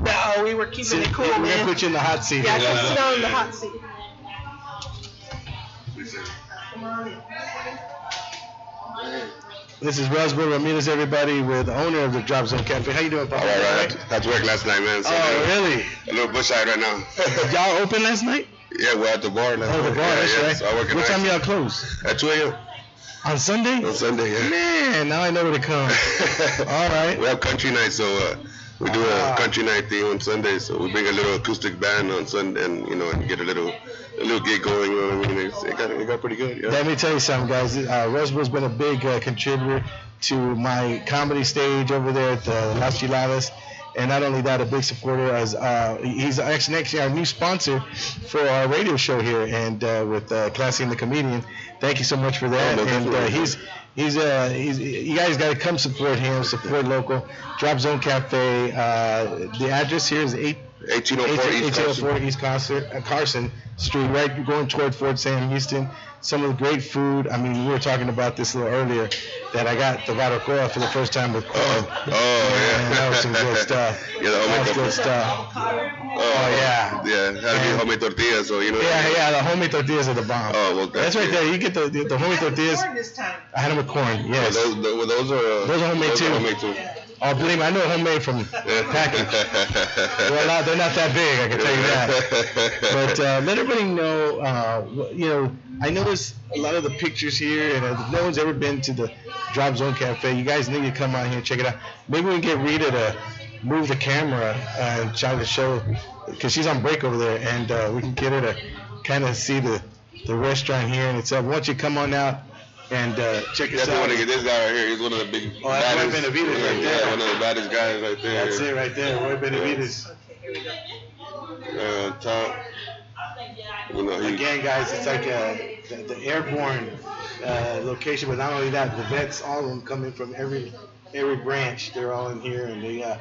No. no, we were keeping See, it cool, we're man. gonna put you in the hot seat. yeah, here. come sit down in the hot seat. This is Roswell Ramirez, everybody, with the owner of the Drop Zone Cafe. How you doing, All Papa? right, right. Had to work last night, man. So Oh, really? A little bush eyed right now. Y'all open last night? yeah, we're at the bar last Oh, the night. bar, yeah, that's yeah. right. So I work at what time y'all close? At 2 a.m. On Sunday? on Sunday, yeah. Man, now I know where to come. All right. we have country night, so uh, We do Ah. a country night thing on Sunday, so we bring a little acoustic band on Sunday, and you know, and get a little, a little gig going. You know what I mean? It's, it got, it got pretty good. Yeah. Let me tell you something, guys. Uh, Rosebro's been a big uh, contributor to my comedy stage over there at the Las Chiladas. And not only that, a big supporter as uh, he's actually actually our new sponsor for our radio show here, and uh, with uh, Classy and the comedian. Thank you so much for that. Oh, no, and uh, he's he's uh he's you guys got to come support him, support local. Drop Zone Cafe. Uh, the address here is eight 1804 East 1804 Carson. East Carson, uh, Carson Street, right going toward Fort Sam Houston. Some of the great food. I mean, we were talking about this a little earlier that I got the barbacoa for the first time with corn. Oh, oh Man, yeah. that was some good stuff. Yeah, the That was good stuff. Oh, yeah. Yeah, had to be homemade tortillas, so you know. Yeah, yeah, the homemade tortillas are the bomb. Oh, well, That's right there. You get the the, the homemade tortillas. I had them with corn. Well, Yes. those, tho- well, those are. Uh, Those are homemade too. homemade too. Oh, believe me, I know homemade from package. Well, not, they're not that big. I can tell you that. But uh, let everybody know, uh, you know, I noticed a lot of the pictures here, and uh, no one's ever been to the Drop Zone Cafe, you guys need to come out here and check it out. Maybe we can get Rita to move the camera uh, and try to show, because she's on break over there, and uh, we can get her to kind of see the, the restaurant here and itself. Why don't you come on out and uh, check definitely out? want to get this guy right here. He's one of the big. Oh, that's Roy Benavidez yeah, right yeah, there. one of the baddest guys right there. That's it right there, Roy Benavidez. Uh, top. You know, he, Again, guys, it's like a, the, the airborne uh, location, but not only that, the vets, all of them come in from every every branch. They're all in here, and they uh,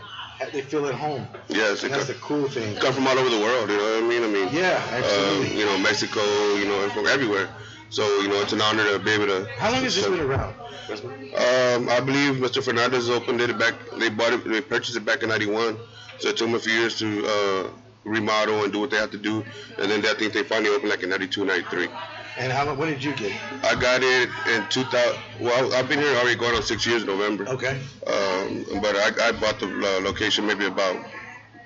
they feel at home. yes, that's the cool thing. come from all over the world. You know what I mean? I mean, Yeah, um, absolutely. you know, Mexico, you know, from everywhere. So you know, it's an honor to be able to. How long has this been around? Um, I believe Mr. Fernandez opened it back. They bought it. They purchased it back in '91. So it took them a few years to uh, remodel and do what they have to do. And then I think they finally opened like in '92, '93. And how? When did you get it? I got it in 2000. Well, I've been here already going on six years in November. Okay. Um, but I, I bought the uh, location maybe about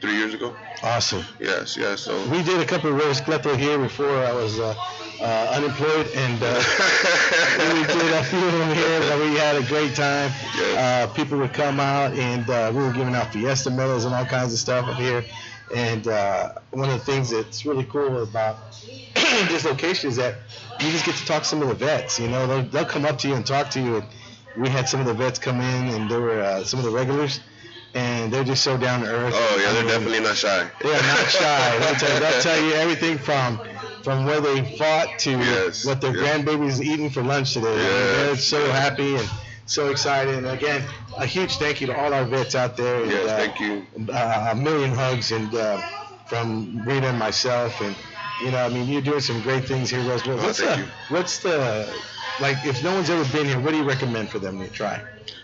three years ago. Awesome. Yes, yes. So. We did a couple of Rose Cleto here before I was uh, uh, unemployed, and uh, we did a few of them here, and we had a great time. Uh, people would come out, and uh, we were giving out Fiesta medals and all kinds of stuff up here. And uh, one of the things that's really cool about this location is that you just get to talk to some of the vets. You know, they'll, they'll come up to you and talk to you. And we had some of the vets come in, and there were uh, some of the regulars, and they're just so down to earth. oh yeah, I they're mean, definitely not shy. yeah, not shy. They'll tell, they'll tell you everything from from where they fought to Yes, what their yeah. grandbaby's eating for lunch today. I mean, they're so happy and so excited. And again, a huge thank you to all our vets out there. And, Yes, uh, thank you. uh, a million hugs and uh, from Rita and myself and you know I mean you're doing some great things here Roswell. Oh, What's thank the you. what's the like if no one's ever been here what do you recommend for them to try?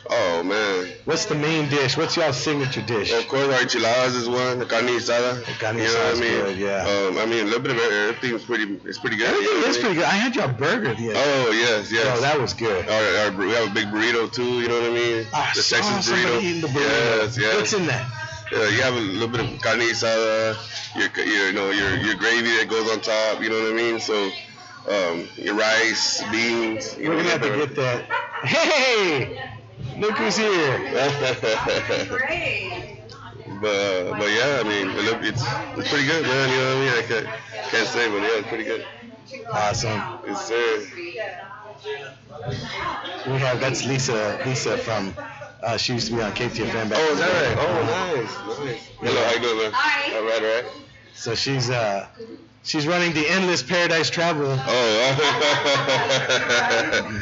Oh man. What's the main dish? What's y'all's signature dish? Of course, our enchiladas is one. The carne asada. The carne you know what I mean? good, yeah. Um, I mean, a little bit of everything's pretty. It's pretty good. you know Everything what I is pretty good. I had your burger the other Oh yes, yes. Oh, that was good. Our, our, we have a big burrito too. You know what I mean? I the saw Texas burrito. eating the burrito. Yes, yes. What's in that? Uh, you have a little bit of carne asada, your, your, you know, your, your gravy that goes on top. You know what I mean? So, um, your rice, beans. You We're know, gonna have to get that. Hey, look who's here. Great. But, uh, but yeah, I mean, it look, it's it's pretty good, man. You know what I mean? I can't, can't say, but yeah, it's pretty good. Awesome. It's there. We have that's Lisa. Lisa from. Uh, she used to be on KTFM back. Oh, is that right? Oh, nice, nice. Hello, how you doing, man? Hi. All right, all right. So she's uh, she's running the endless Paradise Travel. Oh.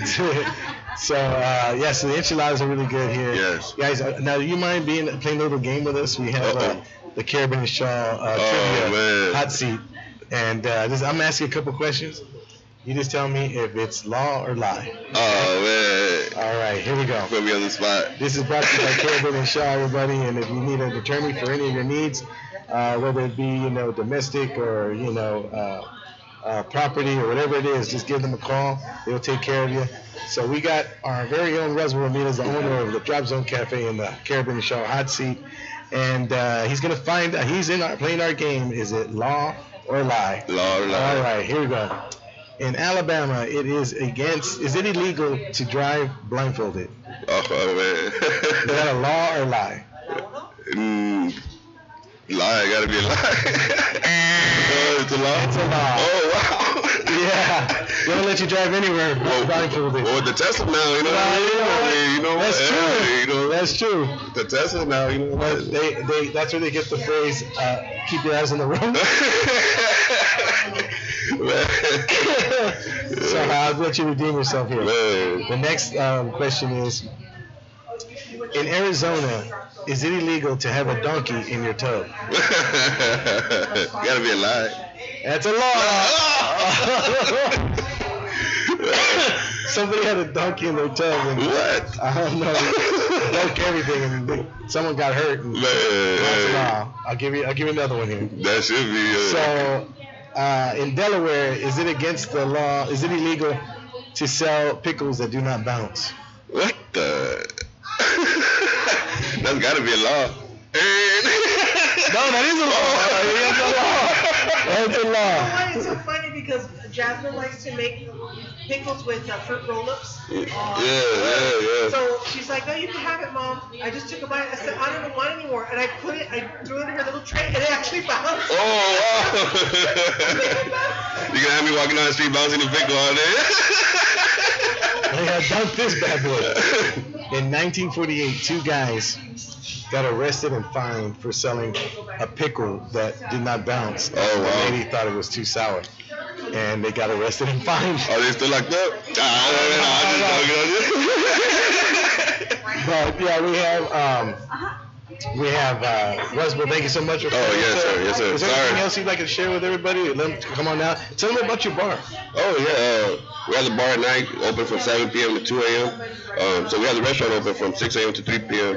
so uh, yeah, so the enchiladas are really good here. Yes. Guys, uh, now do you mind being playing a little game with us? We have uh, the Carabin Shaw uh, Oh, trivia man. hot seat, and uh, I'm asking a couple questions. You just tell me if it's law or lie. oh man, All right, here we go. put me on the spot. This is brought to you by Carabin Shaw, everybody. And if you need an attorney for any of your needs, uh, whether it be you know domestic or you know uh, uh, property or whatever it is, just give them a call. They'll take care of you. So we got our very own Roswell Ramirez, the owner of the Drop Zone Cafe in the Carabin Shaw hot seat, and uh, he's gonna find. He's in our, playing our game. Is it law or lie? Lord, Lord. All right, here we go. In Alabama, it is against. Is it illegal to drive blindfolded? Oh man. Is that a law or lie? Mm, lie, gotta be a lie. oh, it's a lie. It's a lie. Oh wow. Yeah, they don't let you drive anywhere Well, well, with the Tesla now, you know what I mean? I mean, you know? That's Yeah, true. You know, That's true. the Tesla now, you know what? they, they, that's where they get the phrase, uh, keep your eyes on the road. so I'll let you redeem yourself here. Man. The next um, question is, in Arizona, is it illegal to have a donkey in your tub? gotta be a lie. That's a law. Somebody had a donkey in their tub and What? I don't know, broke everything and they, someone got hurt. And that's a law. I'll give you, I'll give you another one here. That should be. Uh, So, uh, in Delaware, is it against the law? Is it illegal to sell pickles that do not bounce? what the? That's gotta be a law. No, that is a law. That's a law. That's a law. Why it's so funny because Jasmine likes to make pickles with uh, fruit roll-ups. Yeah, yeah, yeah. So she's like, no, you can have it, mom. I just took a bite. I said, I don't want it anymore. And I put it, I threw it in her little tray, and it actually bounced. Oh wow! you gonna have me walking down the street bouncing the pickle all They day? had dumped this bad boy. In 1948, two guys got arrested and fined for selling a pickle that did not bounce. Oh, wow. The lady thought it was too sour. And they got arrested and fined. Are they still like that? Ah, I'm just joking. But yeah, we have um, we have uh, Rusbell. Thank you so much for. Oh, yes, sir. Yes, sir. Is there anything Sorry. else you'd like to share with everybody? Let them come on out. Tell them about your bar. Oh yeah, uh, we have the bar at night open from 7 p.m. to 2 a.m. Um, so we have the restaurant open from 6 a.m. to 3 p.m.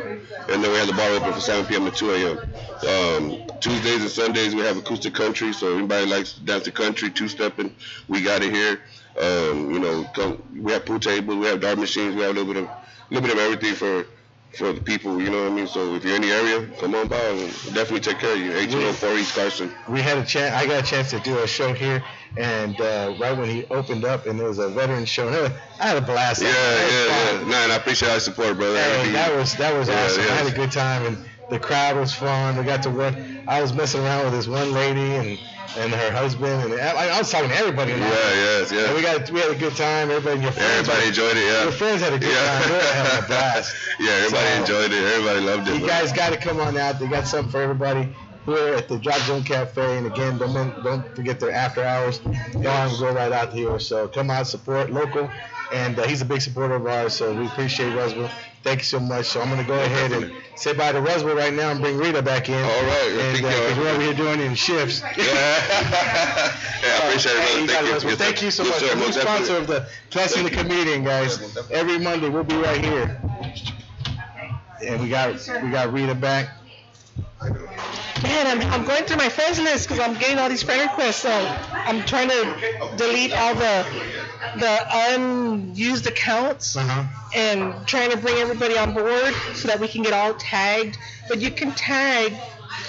and then we have the bar open from 7 p.m. to 2 a.m. Um, Tuesdays and Sundays we have acoustic country, so anybody likes to dance the country, two stepping, we got it here. Um, you know, come, we have pool tables, we have dart machines, we have a little bit of a little bit of everything for for the people. You know what I mean? So if you're in the area, come on by. We'll definitely take care of you. 1804 East Carson. We had a chance. I got a chance to do a show here, and uh, right when he opened up, and there was a veteran show. And it was- I had a blast. Yeah, yeah, fun. yeah. Nah, and I appreciate all your support, brother. Everything- that was that was Yeah, awesome. I had a good time, and the crowd was fun. We got to work. I was messing around with this one lady and and her husband, and I, I was talking to everybody. Yeah, yeah, yes, And we got we had a good time. Everybody, your friends, Everybody enjoyed it, Yeah, your yeah. friends had a good Yeah. time. They were having a blast. Yeah, everybody So- enjoyed it. Everybody loved it. You bro. guys got to come on out. They got something for everybody here at the Drop Zone Cafe. And again, don't don't forget their after hours. Y'all go right out here. So come out, support local. And uh, he's a big supporter of ours, so we appreciate Roswell. Thank you so much. So I'm gonna go ahead and say bye to Roswell right now and bring Rita back in. All right, And thank uh, 'cause you. we're over here doing it in shifts. Yeah, yeah I appreciate it, Hey, brother. Thank you. Yes, thank you so Yes, much. sir, I'm the sponsor of the Classy and the Comedian, guys. Every Monday we'll be right here. And we got we got Rita back. Man, I'm, I'm going through my friends list because I'm getting all these friend requests. So I'm trying to delete all the the unused accounts Uh-huh. and trying to bring everybody on board so that we can get all tagged. But you can tag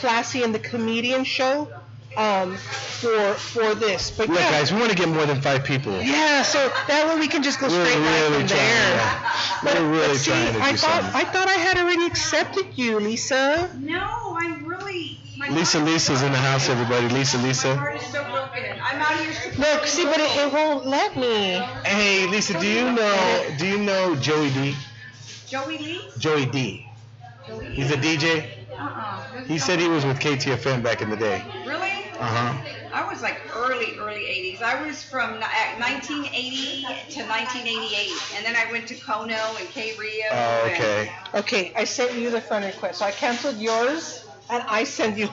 Classy and the Comedian Show um, for for this. But Look, yeah, guys, we want to get more than five people. yeah. So that way we can just go We're straight back really from trying. there. yeah. We're really but see, trying to do I thought something. I thought I had already accepted you, Lisa. No, I'm really. My Lisa Lisa's in the house, everybody. Lisa Lisa. heart is so broken. I'm out here. Look, see, but it, it won't let me. Hey, Lisa, do you know do you know Joey D? Joey Lee? Joey D. He's a DJ. Uh-uh. He said he was with KTFM back in the day. Really? Uh-huh. I was like early, early 80s. I was from uh, 1980 to 1988. And then I went to Kono and K Rio. Oh, okay. Okay, I sent you the friend request. So I canceled yours and I send you.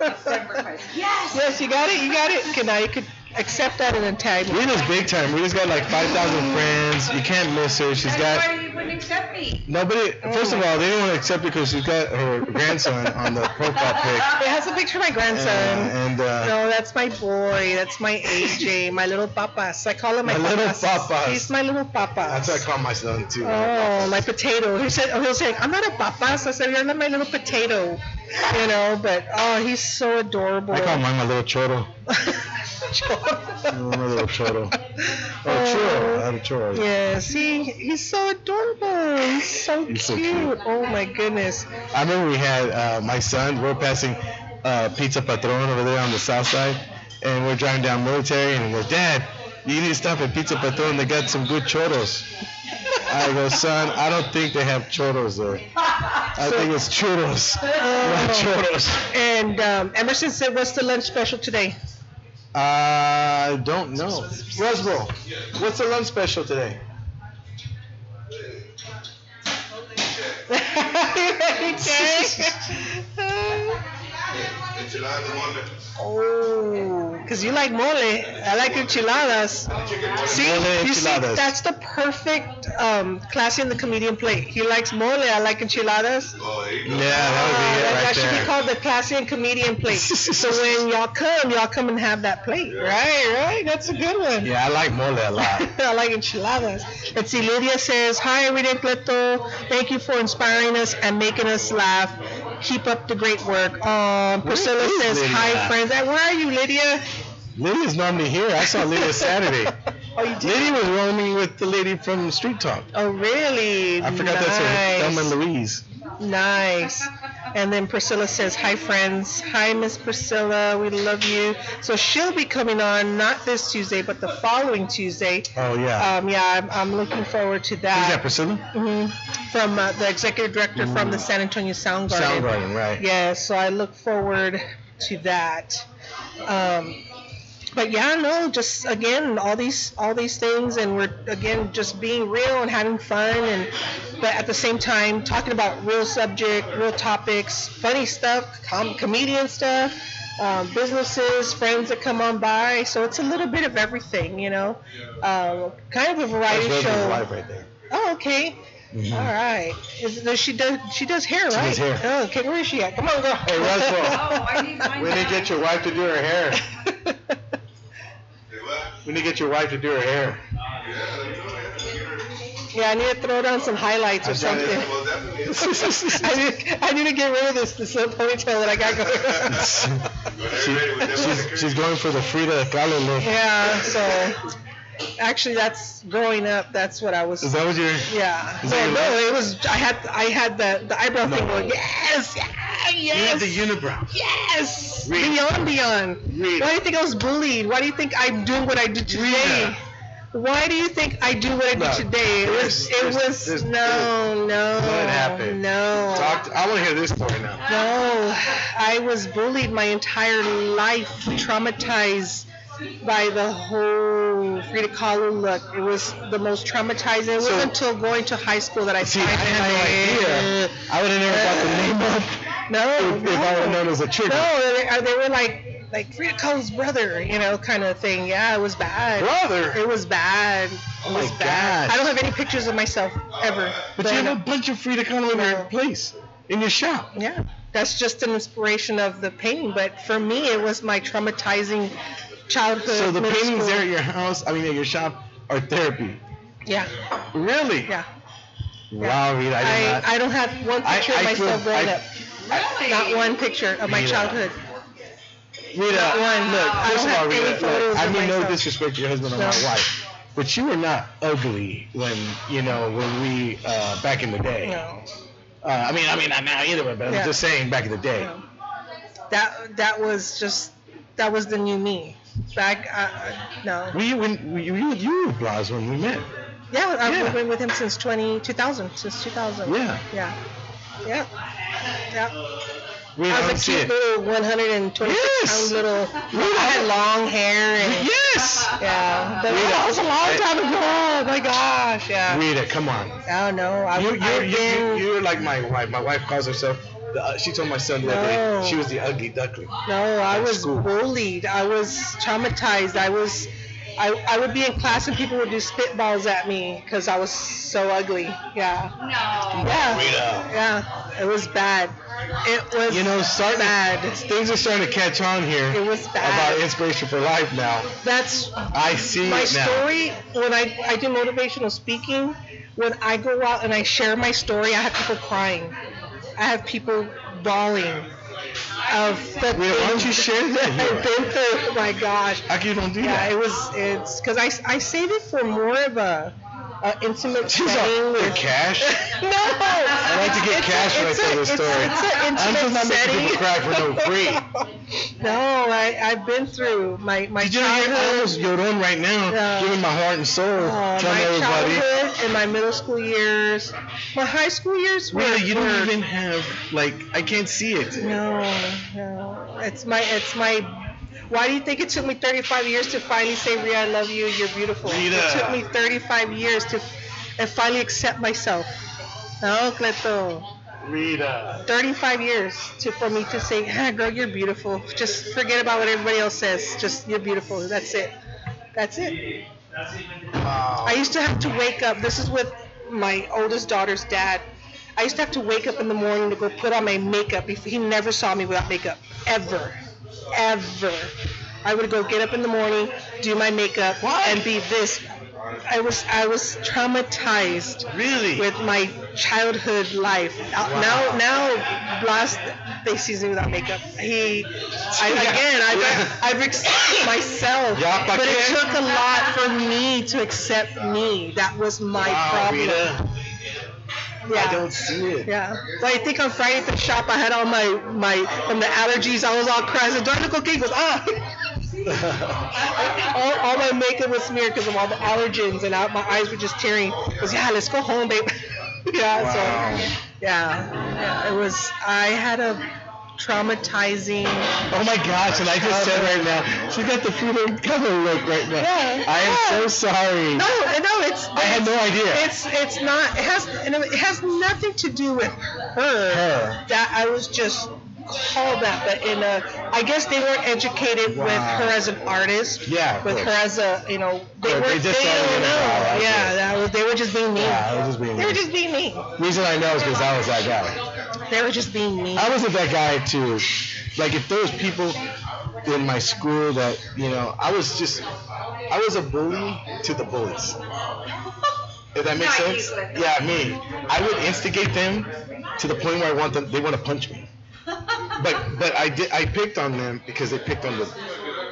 A friend. Yes! yes, you got it. You got it. Okay, now you could accept that and then tag me. Rita's big time. Rita's got like 5,000 friends. You can't miss her. She's That's got why you wouldn't accept me. nobody. First of all, they didn't want to accept her because she's got her grandson on the profile pic. It has a picture of my Uh, grandson. and uh, No, that's my boy. That's my AJ, my little papas. I call him my, My little papas. papas. He's my little papas. that's what I call my son too. Oh, my potato. He said, oh, he'll say, I'm not a papas. I said, you're not my little potato. You know, but oh, he's so adorable. I call mine my little choro. Oh, little choro. Oh, churro. I had a churro. Yeah, see, he's so adorable. He's so He's so cute. cute. Oh my goodness. I remember we had uh, my son. We're passing uh, Pizza Patron over there on the south side, and we're driving down Military, and we go, Dad, you need to stop at Pizza Patron. They got some good churros. I go, son, I don't think they have churros there. I think it's churros, not Oh. churros. And um, Emerson said, "What's the lunch special today?" I don't know. Roswell, what's the lunch special today? oh, because you like mole. I like enchiladas. See, Mole you see, that's the perfect um, classy and the comedian plate. He likes mole. I like enchiladas. Oh, there you go. Yeah, that would be it that right should be called the classy and comedian plate. so when y'all come, y'all come and have that plate. Right, right. That's a good one. Yeah, I like mole a lot. I like enchiladas. Let's see, Lydia says, Hi, Rita Cleto. Thank you for inspiring us and making us laugh. Keep up the great work. Um, Priscilla says, Lydia? Hi, friends. Where are you, Lydia? Lydia's normally here. I saw Lydia Saturday. Oh, you did? Lydia was roaming with the lady from Street Talk. Oh, really? I forgot nice. that's her, Thelma Louise. Nice. And then Priscilla says, Hi, friends. Hi, Miss Priscilla. We love you. So she'll be coming on not this Tuesday, but the following Tuesday. Oh yeah. Um, yeah, I'm, I'm looking forward to Who's that, that. Priscilla? hmm From uh, the executive director from the San Antonio Soundgarden. Soundgarden, right? Yeah, so I look forward to that. Um, but yeah, no, just again, all these all these things, and we're again just being real and having fun, and but at the same time talking about real subject, real topics, funny stuff, com- comedian stuff, um, businesses, friends that come on by. So it's a little bit of everything, you know, um, kind of a variety That's show. wife right there. Oh, okay. Mhm. All right. Is, does she does she does hair, She right? does hair. Oh, okay. Where is she at? Come on, girl. Hey, Roswell. Oh, I need mine We need to get your wife to do her hair. We need to get your wife to do her hair. yeah, I need to throw down some highlights or something. to- Well, definitely. I need, I need to get rid of this this little ponytail that I got going. She, ready with that she's, she's going for the Frida Kahlo look. yeah. So actually, that's growing up. That's what I was. Is that what you're? yeah. No, your no, it was. I had I had the the eyebrow No. thing going. Yes, yeah, You have yes. the unibrow. Yes! Rita. Beyond, beyond. Rita. Why do you think I was bullied? Why do you think I'm doing what I do today? Rita. Why do you think I do what I do No, today? It was, it was, there's- no, no. What happened? No. Talk. To, I want to hear this story now. No, I was bullied my entire life, traumatized by the whole Frida Kahlo look. It was the most traumatizing. It So- wasn't until going to high school that I See, I had no idea. I would have never got the name up No, if, if I would have known it was a trigger. No, they, they were like like Frida Kahlo's brother, you know, kind of thing. Yeah, it was bad. Brother. It was bad. It Oh was my bad. gosh. I don't have any pictures of myself ever. But you have a bunch of Frida Kahlo in your place, in your shop. yeah, that's just an inspiration of the painting. But for me, it was my traumatizing childhood. So the paintings school. there at your house, I mean at your shop, are therapy. Yeah, Really? yeah. Wow, Rita, I did I, not. I don't have one picture I of myself feel- growing I- up. Really? Not one picture of my Rita. childhood. Rita, Not one. look, I first don't of all, have any Rita, look, photos I of mean no disrespect to your husband or No. my wife, but you were not ugly when you know when we uh, back in the day. No. Uh, I mean, I mean not now either, but Yeah. I'm just saying back in the day. No. That that was just that was the new me. Back uh, no. We when we, you you were Blas when we met. Yeah, I've Yeah. been with him since 20, 2000, since 2000. Yeah. Yeah. Yeah. Yeah. We I was a cute it. little 126 Yes. pound little. I had long hair and. Yes. Yeah. But Rita. that was a long time ago. Oh my gosh. Yeah. Rita, come on. I don't know. I, You you I've you you you're like my wife. My wife calls herself. The, uh, she told my son the No. day she was the ugly duckling. No, I was school. bullied. I was traumatized. I was, I, I would be in class and people would do spitballs at me because I was so ugly. Yeah. No. Yeah. Rita. Yeah. It was bad. It was You know, starting bad. things are starting to catch on here It was bad. about inspiration for life now. That's I see my it now. story. When I, I do motivational speaking, when I go out and I share my story, I have people crying. I have people bawling. of the Wait, why don't you share that I've been through. Oh my gosh. How come you don't do Yeah, that? it was. It's because I, I saved it for more of a, intimate She's setting all, with "With cash? no. Like to get cash when I it's tell a- this story. I'm just not making people cry for no free. no, I I've been through my my Did you childhood. I almost Yodon right now, Yeah. giving my heart and soul, uh, telling my everybody. childhood and my middle school years, my high school years were. Really, you don't even have like I can't see it. No, no. It's my, it's my. Why do you think it took me 35 years to finally say, Rita, I love you, you're beautiful? Rita. It took me 35 years to, and finally accept myself. No, Cleto. Rita. 35 years to for me to say, ah, girl, you're beautiful. Just forget about what everybody else says. Just you're beautiful. That's it. That's it. Wow. I used to have to wake up. This is with my oldest daughter's dad. I used to have to wake up in the morning to go put on my makeup. He never saw me without makeup, ever, ever. I would go get up in the morning, do my makeup, and be this. I was I was traumatized Really? with my childhood life. Uh, Now, now, Blas, they sees me without makeup. He, I, again, I've, I've accepted myself, but it took a lot for me to accept me. That was my wow, problem. Rita. Yeah. I don't see it. Yeah. Well, I think on Friday at the shop, I had all my, my, from the allergies, I was all crying. I said, do I look okay? Goes, ah. all, all my makeup was smeared because of all the allergens, and I, my eyes were just tearing. He goes, yeah, let's go home, babe. yeah, Wow. so, yeah. It was, I had a traumatizing, Oh my gosh, and I just said right now, she got the Frida Kahlo look right now. Yeah, I am yeah. so sorry. no, no, it's, I had no idea. it's, it's not, it has, it has nothing to do with her. Her. that I was just called that, but in a, I guess they weren't educated with her as an artist. Yeah, of With her as a, you know, they Course, were, they they, just saw it don't know. crowd, Yeah, that was, they were just being mean. Yeah, I was just being They were just being mean. Reason I know is because I was that guy. They were just being mean. I wasn't that guy too. Like if there was people in my school that you know, I was just, I was a bully to the bullies. If that makes Not sense? Yeah, me. I would instigate them to the point where I want them, they want to punch me. But but I did, I picked on them because they picked on the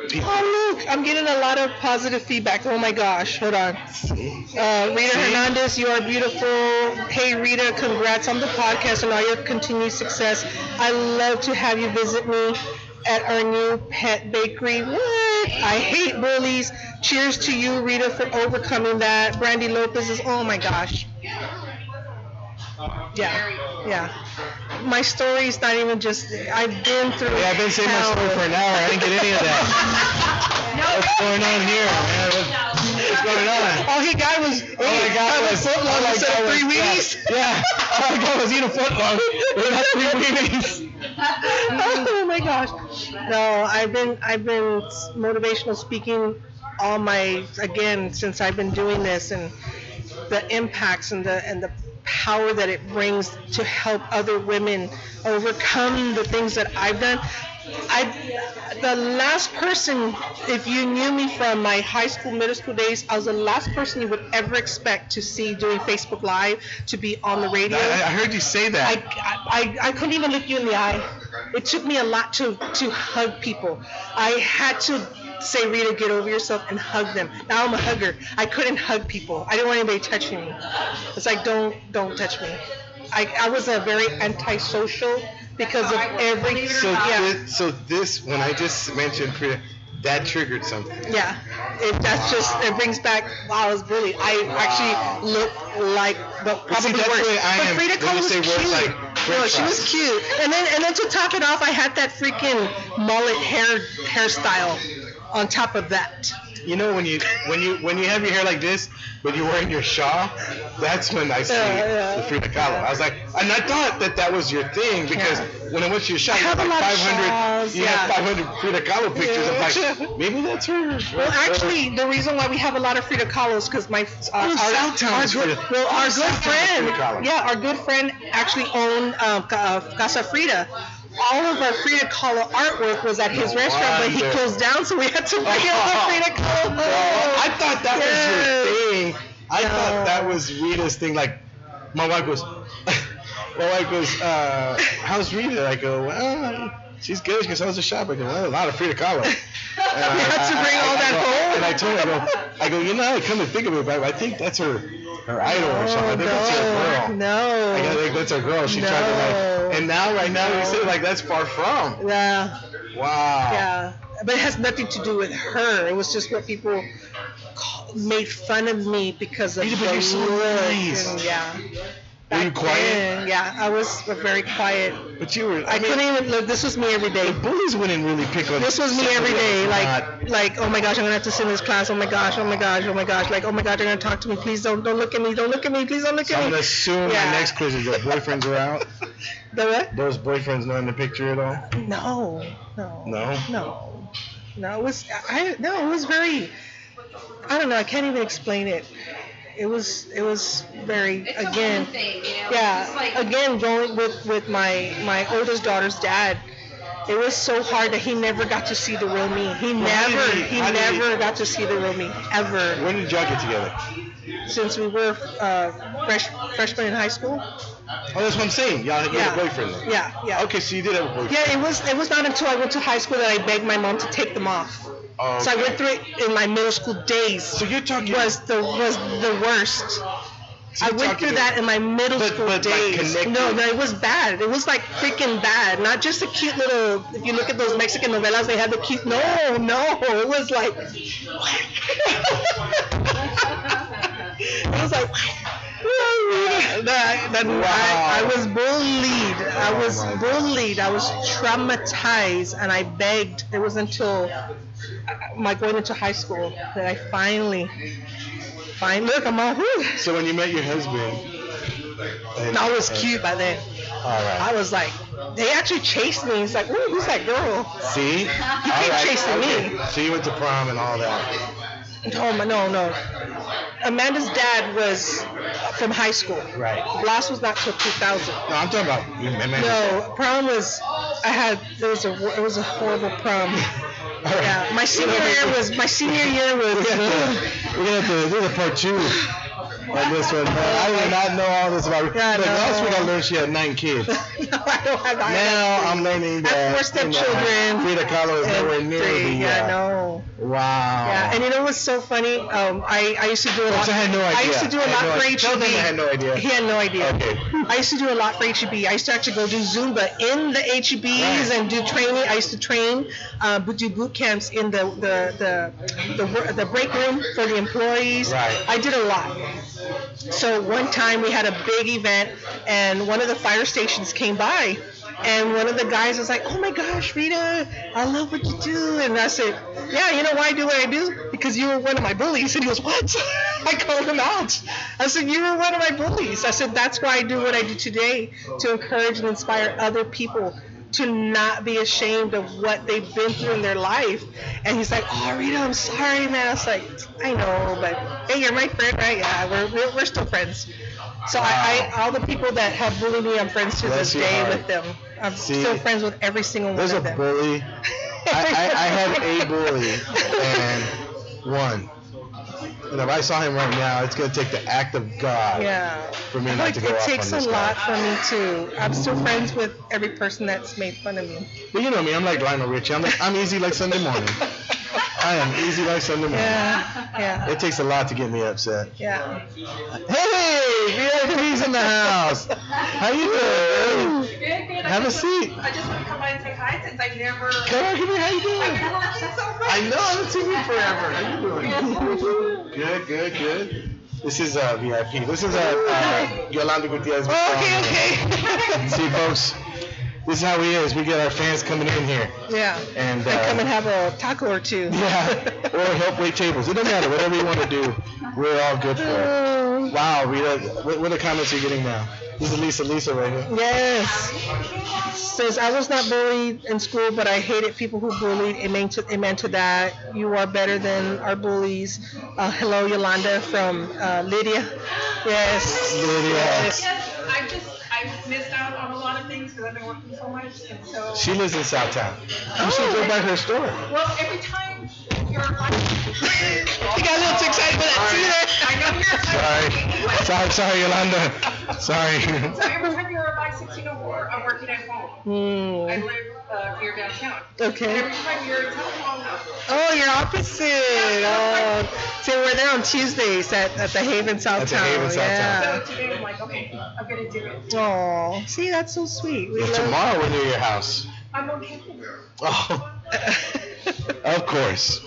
people. Oh look, I'm getting a lot of positive feedback. Oh my gosh, hold on. Uh, Rita? Hernandez, you are beautiful. Hey Rita, congrats on the podcast and all your continued success. I love to have you visit me at our new pet bakery. What? I hate bullies. Cheers to you, Rita, for overcoming that. Brandy Lopez is, oh my gosh. Yeah, yeah. My story is not even just, I've been through Yeah, I've been saying my hell. story for an hour. I didn't get any of that. What's going on here, man? What- What's going on? All he got was, All I got was foot long I instead of three yeah, weenies. Yeah, all I got was eat a foot long. They three weenies. oh my gosh. No, I've been I've been motivational speaking all my again since I've been doing this and the impacts and the and the power that it brings to help other women overcome the things that I've done. I the last person if you knew me from my high school middle school days I was the last person you would ever expect to see doing Facebook live to be on the radio. I, I heard you say that. I, I, I couldn't even look you in the eye. It took me a lot to, to hug people. I had to say, Rita, get over yourself and hug them. Now I'm a hugger. I couldn't hug people. I didn't want anybody touching me. It's like, don't, don't touch me. I, I was a very antisocial because of every, so, yeah, this, so this, when I just mentioned Frida, that triggered something. yeah. It, that's just, it brings back, wow, I was bullied. I actually look like, but But see, probably worse. the way I but Frida Kahlo was cute. like no, she was cute. And then, and then to top it off, I had that freaking mullet hair hairstyle on top of that. You know when you when you when you have your hair like this, but you're wearing your shawl, that's when I see Yeah, yeah. the Frida Kahlo. I was like, and I thought that that was your thing because Yeah. when I went to your shop, you like 500, you had yeah. 500 Frida Kahlo pictures. I'm like, maybe that's her. Well, actually, the reason why we have a lot of Frida Kahlos because my our, Oh, our, Southtown our good, well, our good friend, yeah, our good friend actually owned um, uh, Casa Frida. All of our Frida Kahlo artwork was at his No restaurant, but he closed down, so we had to bring out the Frida Kahlo. Oh, I thought that was your thing. I No. thought that was Rita's thing. Like, my wife was, my wife goes, uh, "How's Rita?" I go, "Well, she's good. She sells a shop. I go, well, a lot of Frida Kahlo. And You had to bring all that I go- home? And I told her, I go, I go, you know, I come to think of it, but I think that's her, her idol or something. I think that's her oh, girl. no, I think that's her girl. She tried to like, and now right now you say like that's far from. Yeah, Wow. yeah. But it has nothing to do with her. It was just what people made fun of me because of but the you're so look. nice. Yeah. Were you quiet? then, yeah, I was very quiet. But you were. I, I, mean, couldn't even look. This was me every day. The bullies wouldn't really pick on. This was me every day. Like, not- like, oh my gosh, I'm gonna have to sit in this class. Oh my gosh, oh my gosh, oh my gosh. Like, oh my god, they're gonna talk to me. Please don't, don't look at me. Don't look at me. Please don't look So at I'm me. gonna assume Yeah. my next question is that boyfriends are out. The what? Those boyfriends not in the picture at all. No, no, No? no, no. It was, I, no, it was very. I don't know. I can't even explain it. It was, it was very It's a again. fun thing, you know. yeah like, again going with with my my oldest daughter's dad it was so hard that he never got to see the real me he Well, how did never he- he how he- never got to see the real me ever When did y'all get together? since we were uh fresh freshmen in high school Oh, that's what I'm saying. Y'all had Yeah. a boyfriend. Then. yeah yeah Okay, so you did have a boyfriend. yeah it was it was not until i went to high school that i begged my mom to take them off Oh, so i okay. went through it in my middle school days So you're talking. was the was the worst so I you're went talking through that in my middle But- school but, like, days. connected- no, no, it was bad. It was like freaking bad. Not just a cute little. If you look at those Mexican novelas, they had the cute. No, no, it was like. it was like. That, that, I, I was bullied. I was Oh bullied. I was traumatized, and I begged. It was until Uh, my going into high school that I finally, finally look. I'm all. whew. So when you met your husband. And, I was cute by then. All right. I was like, they actually chased me. It's like, who's that girl? See? You keep right, chasing me. So you went to prom and all that. Oh my, no, no. Amanda's dad was from high school. Right. Last was not till 2000. No, I'm talking about met. No, prom was. I had. There was a. It was a horrible prom. Yeah, my senior year was. My senior year was. We're gonna have to, we're gonna have to do the part two on this one. Man, I did not know all this about. Yeah, Look, no. last week I learned she had nine kids. no, I don't have. I Now I'm learning I have that four you know, stepchildren. Frida Kahlo is nowhere near three. the. Yeah, uh, no. Wow. Yeah, and you know what's so funny? Um, I, I used to do a lot. I had no idea. I used to do a I lot no for idea. Tell them I had no idea. He had no idea. Okay. I used to do a lot for HEB. I used to actually go do Zumba in the HEBs Right. and do training. I used to train, uh, but do boot camps in the the the the, wor- the break room for the employees. Right. I did a lot. So one time we had a big event, and one of the fire stations came by, and one of the guys was like, "Oh my gosh, Rita, I love what you do." And I said, "Yeah, you know why I do what I do? Because you were one of my bullies." And he goes, "What?" I called him out. I said, "You were one of my bullies." I said, "That's why I do what I do today to encourage and inspire other people." To not be ashamed of what they've been through in their life, and he's like, "Oh, Rita, I'm sorry, man." I was like, "I know, but hey, you're my friend, right? Yeah, we're we're, we're still friends." So I, I, all the people that have bullied me, I'm friends to Bless this day heart. with them. I'm See, still friends with every single one There's a of them. bully. I, I, I had a bully and one. And if I saw him right now, it's gonna take the act of God Yeah. for me not think to go it takes a lot guy. for me too. I'm still friends with every person that's made fun of me. But you know me, I'm like Lionel Richie. I'm like, I'm easy like Sunday morning. I am easy like Sunday morning. Yeah. Yeah. It takes a lot to get me upset. Yeah. Hey, VIP's in the house. How you doing? Good, good. Have a seat. I just want to come by and say hi since I've never. Come on, come here. How you I've doing? never you so much. I know, I haven't seen you forever. How you doing? Good, good, good. This is uh, VIP. This is uh, uh, Yolanda Gutierrez. Okay. Okay. See, folks, this is how we is. We get our fans coming in here. yeah. And, I come uh, and have a taco or two. Yeah, or help wait tables. It doesn't matter. Whatever you want to do, we're all good for it. Wow, Rita, what, what are the comments you're getting now? This is Lisa Lisa right here. Yes. Says I was not bullied in school, but I hated people who bullied. Amen to, amen to that. You are better than our bullies. Uh, hello, Yolanda from uh, Lydia. Yes. Lydia. Yes. I've missed out on a lot of things because I've been working so much, and so. She lives in Southtown. You should go by her store. Well, every time. You got a little too excited for that too there. I know you're. Sorry, sorry, sorry, Yolanda. Sorry. So every time you're by 1604, I'm working at home. I Hmm. live uh, near downtown. Okay. And every time you're at home, Oh, you're opposite. Oh, so we're there on Tuesdays at, at the Haven Southtown. At the Haven so yeah. today I'm like, okay, I'm gonna do it. Oh, see, that's so sweet. We Well, love. tomorrow we're near your house. I'm okay. Oh, of course.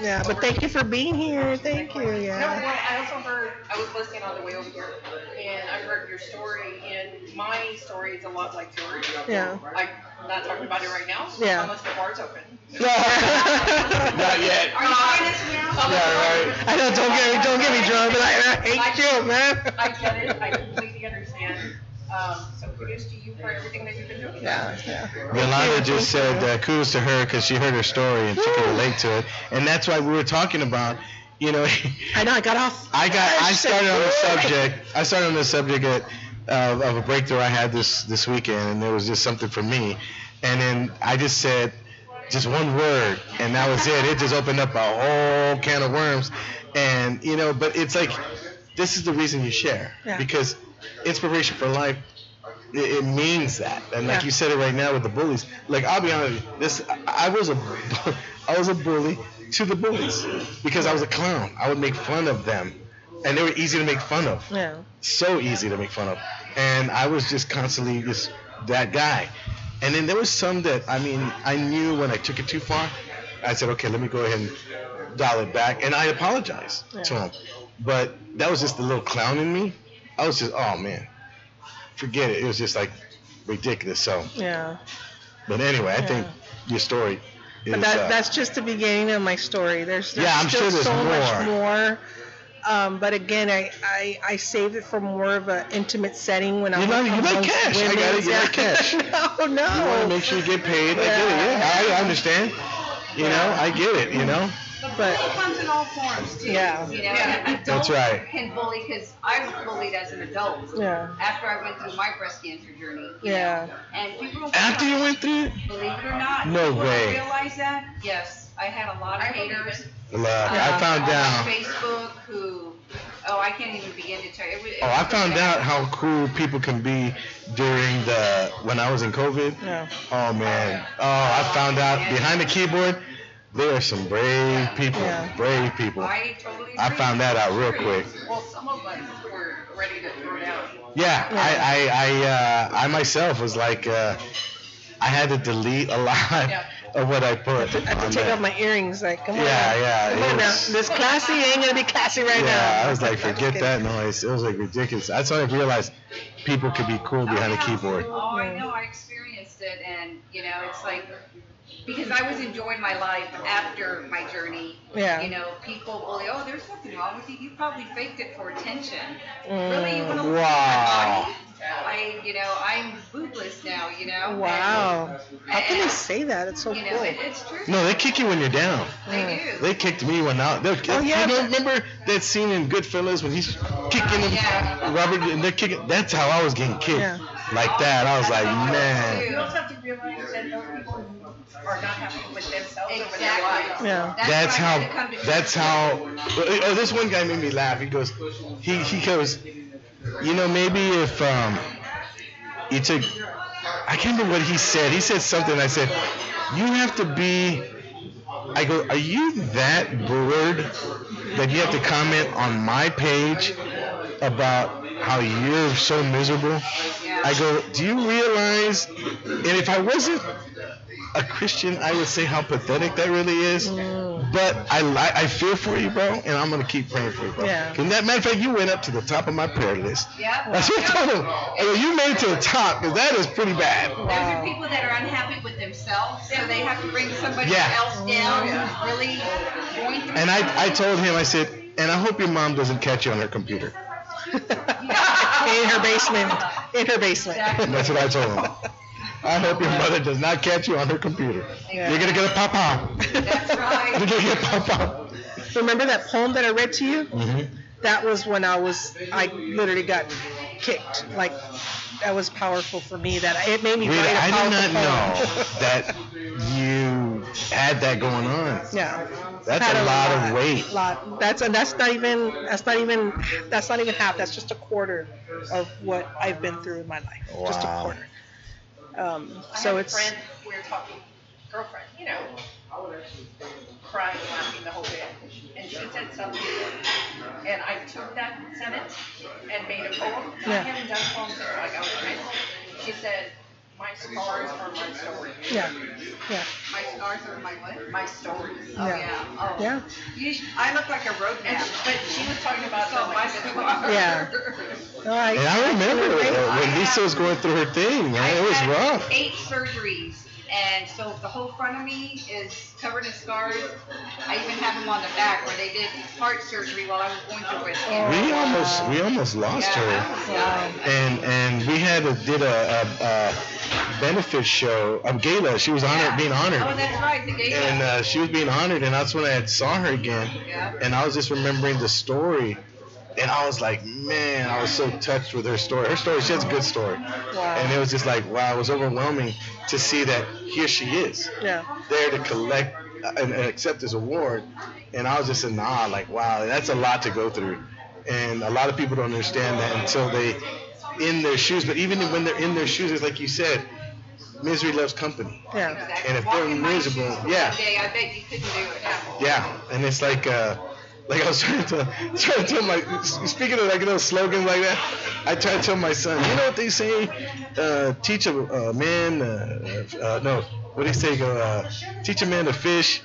Yeah, but thank you for being here. Thank you. No, Yeah. well, I also heard, I was listening on the way over here, and I heard your story, and my story is a lot like yours. Yeah. I'm not talking about it right now. Yeah. Unless the bar's open. Not yet. Are you joining us now? Yeah, right. I know. Don't get me. Don't get me drunk. But I, I hate you, man. I get it, I completely understand. Um, so kudos to you for everything that you've been doing. Yeah. Yeah. Yolanda just said uh, kudos to her because she heard her story and she can relate to it, and that's why we were talking about, you know, I know. I got off. I got I started on the subject. I started on the subject at, of of a breakthrough I had this this weekend, and there was just something for me, and then I just said just one word, and that was it. It just opened up a whole can of worms, and you know, but it's like this is the reason you share Yeah. because inspiration for life. It, it means that, and like Yeah. you said it right now with the bullies. Like I'll be honest, with you, this I I was a, I was a bully to the bullies because I was a clown. I would make fun of them, and they were easy to make fun of. Yeah. So easy to make fun of, and I was just constantly just that guy. And then there was some that I mean I knew when I took it too far. I said, okay, let me go ahead and dial it back, and I apologized to Yeah. him. But that was just the little clown in me. I was just, oh man, forget it. It was just like ridiculous. So, Yeah. but anyway, I think your story is. But that, uh, that's just the beginning of my story. There's, there's Yeah, I'm still sure there's so much more. more. Um, but again, I, I, I saved it for more of an intimate setting when You I'm like- you like cash. I got it. You Yeah. like cash. no, no. you want to make sure you get paid. I get it. Yeah, I, I understand. You know, I get it. You know. But It comes in all forms too. Yeah. You know, Yeah. an That's right. can bully because I was bullied as an adult. yeah, After I went through my breast cancer journey. you Yeah. know, And people After you went through it, believe it or not. No people don't way. Realize that? Yes, I had a lot of haters. look, uh, I found on out. Facebook who, oh, I can't even begin to tell you. It was- it Oh, I found pretty out how cruel people can be during the when I was in COVID. yeah. Oh man. Oh, I found out behind the keyboard, there are some brave people. Yeah. Brave people. I totally I found that out real quick. Well, some of us were ready to throw down. Yeah, I I I, uh, I myself was like, uh, I had to delete a lot Yeah. of what I put. I have to, I have on to take that. off my earrings. Like, come on. Yeah, yeah, Come it on now. was- This classy ain't gonna be classy right now. Yeah, I was like, I'm just forget that kidding. noise. It was like ridiculous. That's when I realized people could be cool behind a yeah. keyboard. Oh, I know. I experienced it, and you know, it's like because I was enjoying my life after my journey. Yeah. You know, people bully. Oh, there's nothing wrong with you. You probably faked it for attention. Mm, really, you want to look wow. body? I, you know, I'm bootless now. You know. Wow. How can they say that? It's so You know, cool. it, it's true. No, they kick you when you're down. They do. They kicked me when I. They're, Oh, yeah, you know, but- remember that scene in Goodfellas when he's kicking him, Yeah. Robert, and they're kicking. That's how I was getting kicked, Yeah. like that. I was like, You man. also have to realize that those people who are not happy with themselves over their Exactly. lives. Yeah. That's why I how. had to come to That's how. Oh, this one guy made me laugh. He goes, he he goes, you know, maybe if um, you took, I can't remember what he said. He said something. I said, you have to be. I go, are you that bored that you have to comment on my page about how you're so miserable? I go, do you realize? And if I wasn't a Christian, I would say how pathetic that really is. Mm. But I li- I feel for you, bro, and I'm gonna keep praying for you, bro. Yeah. And that matter of fact, you went up to the top of my prayer list. Yep. That's what I told him. I you made it to the top, because that is pretty bad. Those are people that are unhappy with themselves, so they have to bring somebody Yeah. else down who's really going through. And I I told him, I said, and I hope your mom doesn't catch you on her computer. in her basement. In her basement. Exactly. That's what I told him. I hope your mother does not catch you on her computer. Yeah. You're gonna get a pop out. That's right. You're gonna get a pop out. Remember that poem that I read to you? Mhm. That was when I was, I literally got kicked. Like, that was powerful for me. That it made me Really, write a I did powerful not know that you had that going on. Yeah. That's Had a lot of weight. Lot. That's and that's not even that's not even that's not even half. That's just a quarter of what I've been through in my life. Wow. Just a quarter. Um, I so have a it's friend, we were talking, girlfriend, you know, crying, laughing the whole bit. And she said something, and I took that sentence and made a poem. And I Yeah. haven't done poems in like over high. She said, my scars are my story. yeah, yeah, My scars are my what? My stories. Oh, Yeah. yeah. Oh. yeah. You I look like a road map. but she was talking about So the, my scars. Yeah. All right. And I remember can when Lisa was going through her thing, man. It was had rough. Eight surgeries, and so the whole front of me is covered in scars. I even have them on the back where they did heart surgery while I was going through it. Oh. We almost we almost lost yeah, her. I was young. and and we had a, did a, a, a benefit show, um, gala. She was honored, being Oh, honored, that's right, the gay and uh, she was being honored, and that's when I had saw her again, Yeah. and I was just remembering the story, and I was like, man, I was so touched with her story. Her story, she has a good story, Wow. and it was just like, wow, it was overwhelming to see that here she is, Yeah. there to collect uh, and, and accept this award, and I was just in awe, like, wow, that's a lot to go through, and a lot of people don't understand that until they in their shoes. But even when they're in their shoes, it's like you said, misery loves company. Yeah. Exactly. And if Walk they're miserable, yeah. Day, I bet you couldn't do it. Yeah, and it's like, uh, like I was trying to trying to tell my speaking of like you know slogans like that. I tried to tell my son, you know what they say, uh, teach a, a man, uh, uh, no, what do you say? Go, uh, teach a man to fish.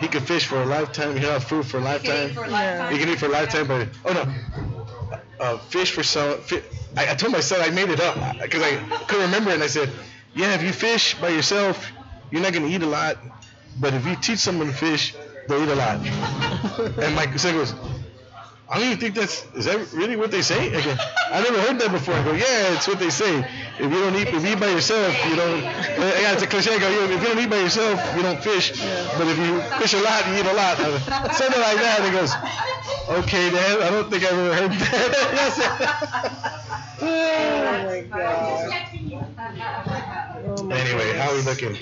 He can fish for a lifetime. He'll have food for a You can lifetime. eat for a Yeah. lifetime. You can eat for a lifetime, but oh no, uh, fish for some. Fi- I, I told my son I made it up because I couldn't remember it, and I said, yeah, if you fish by yourself, you're not gonna eat a lot, but if you teach someone to fish, they'll eat a lot. and my son goes. I don't even think that's is that really what they say? I go, I never heard that before. I go, yeah, it's what they say. If you don't eat, if you eat by yourself, you don't. Yeah, it's a cliche. I go, yeah, if you don't eat by yourself, you don't fish. But if you fish a lot, you eat a lot. Something like that. And he goes, okay, Dad. I don't think I've ever heard that. Oh my god. Oh my anyway, how are we looking?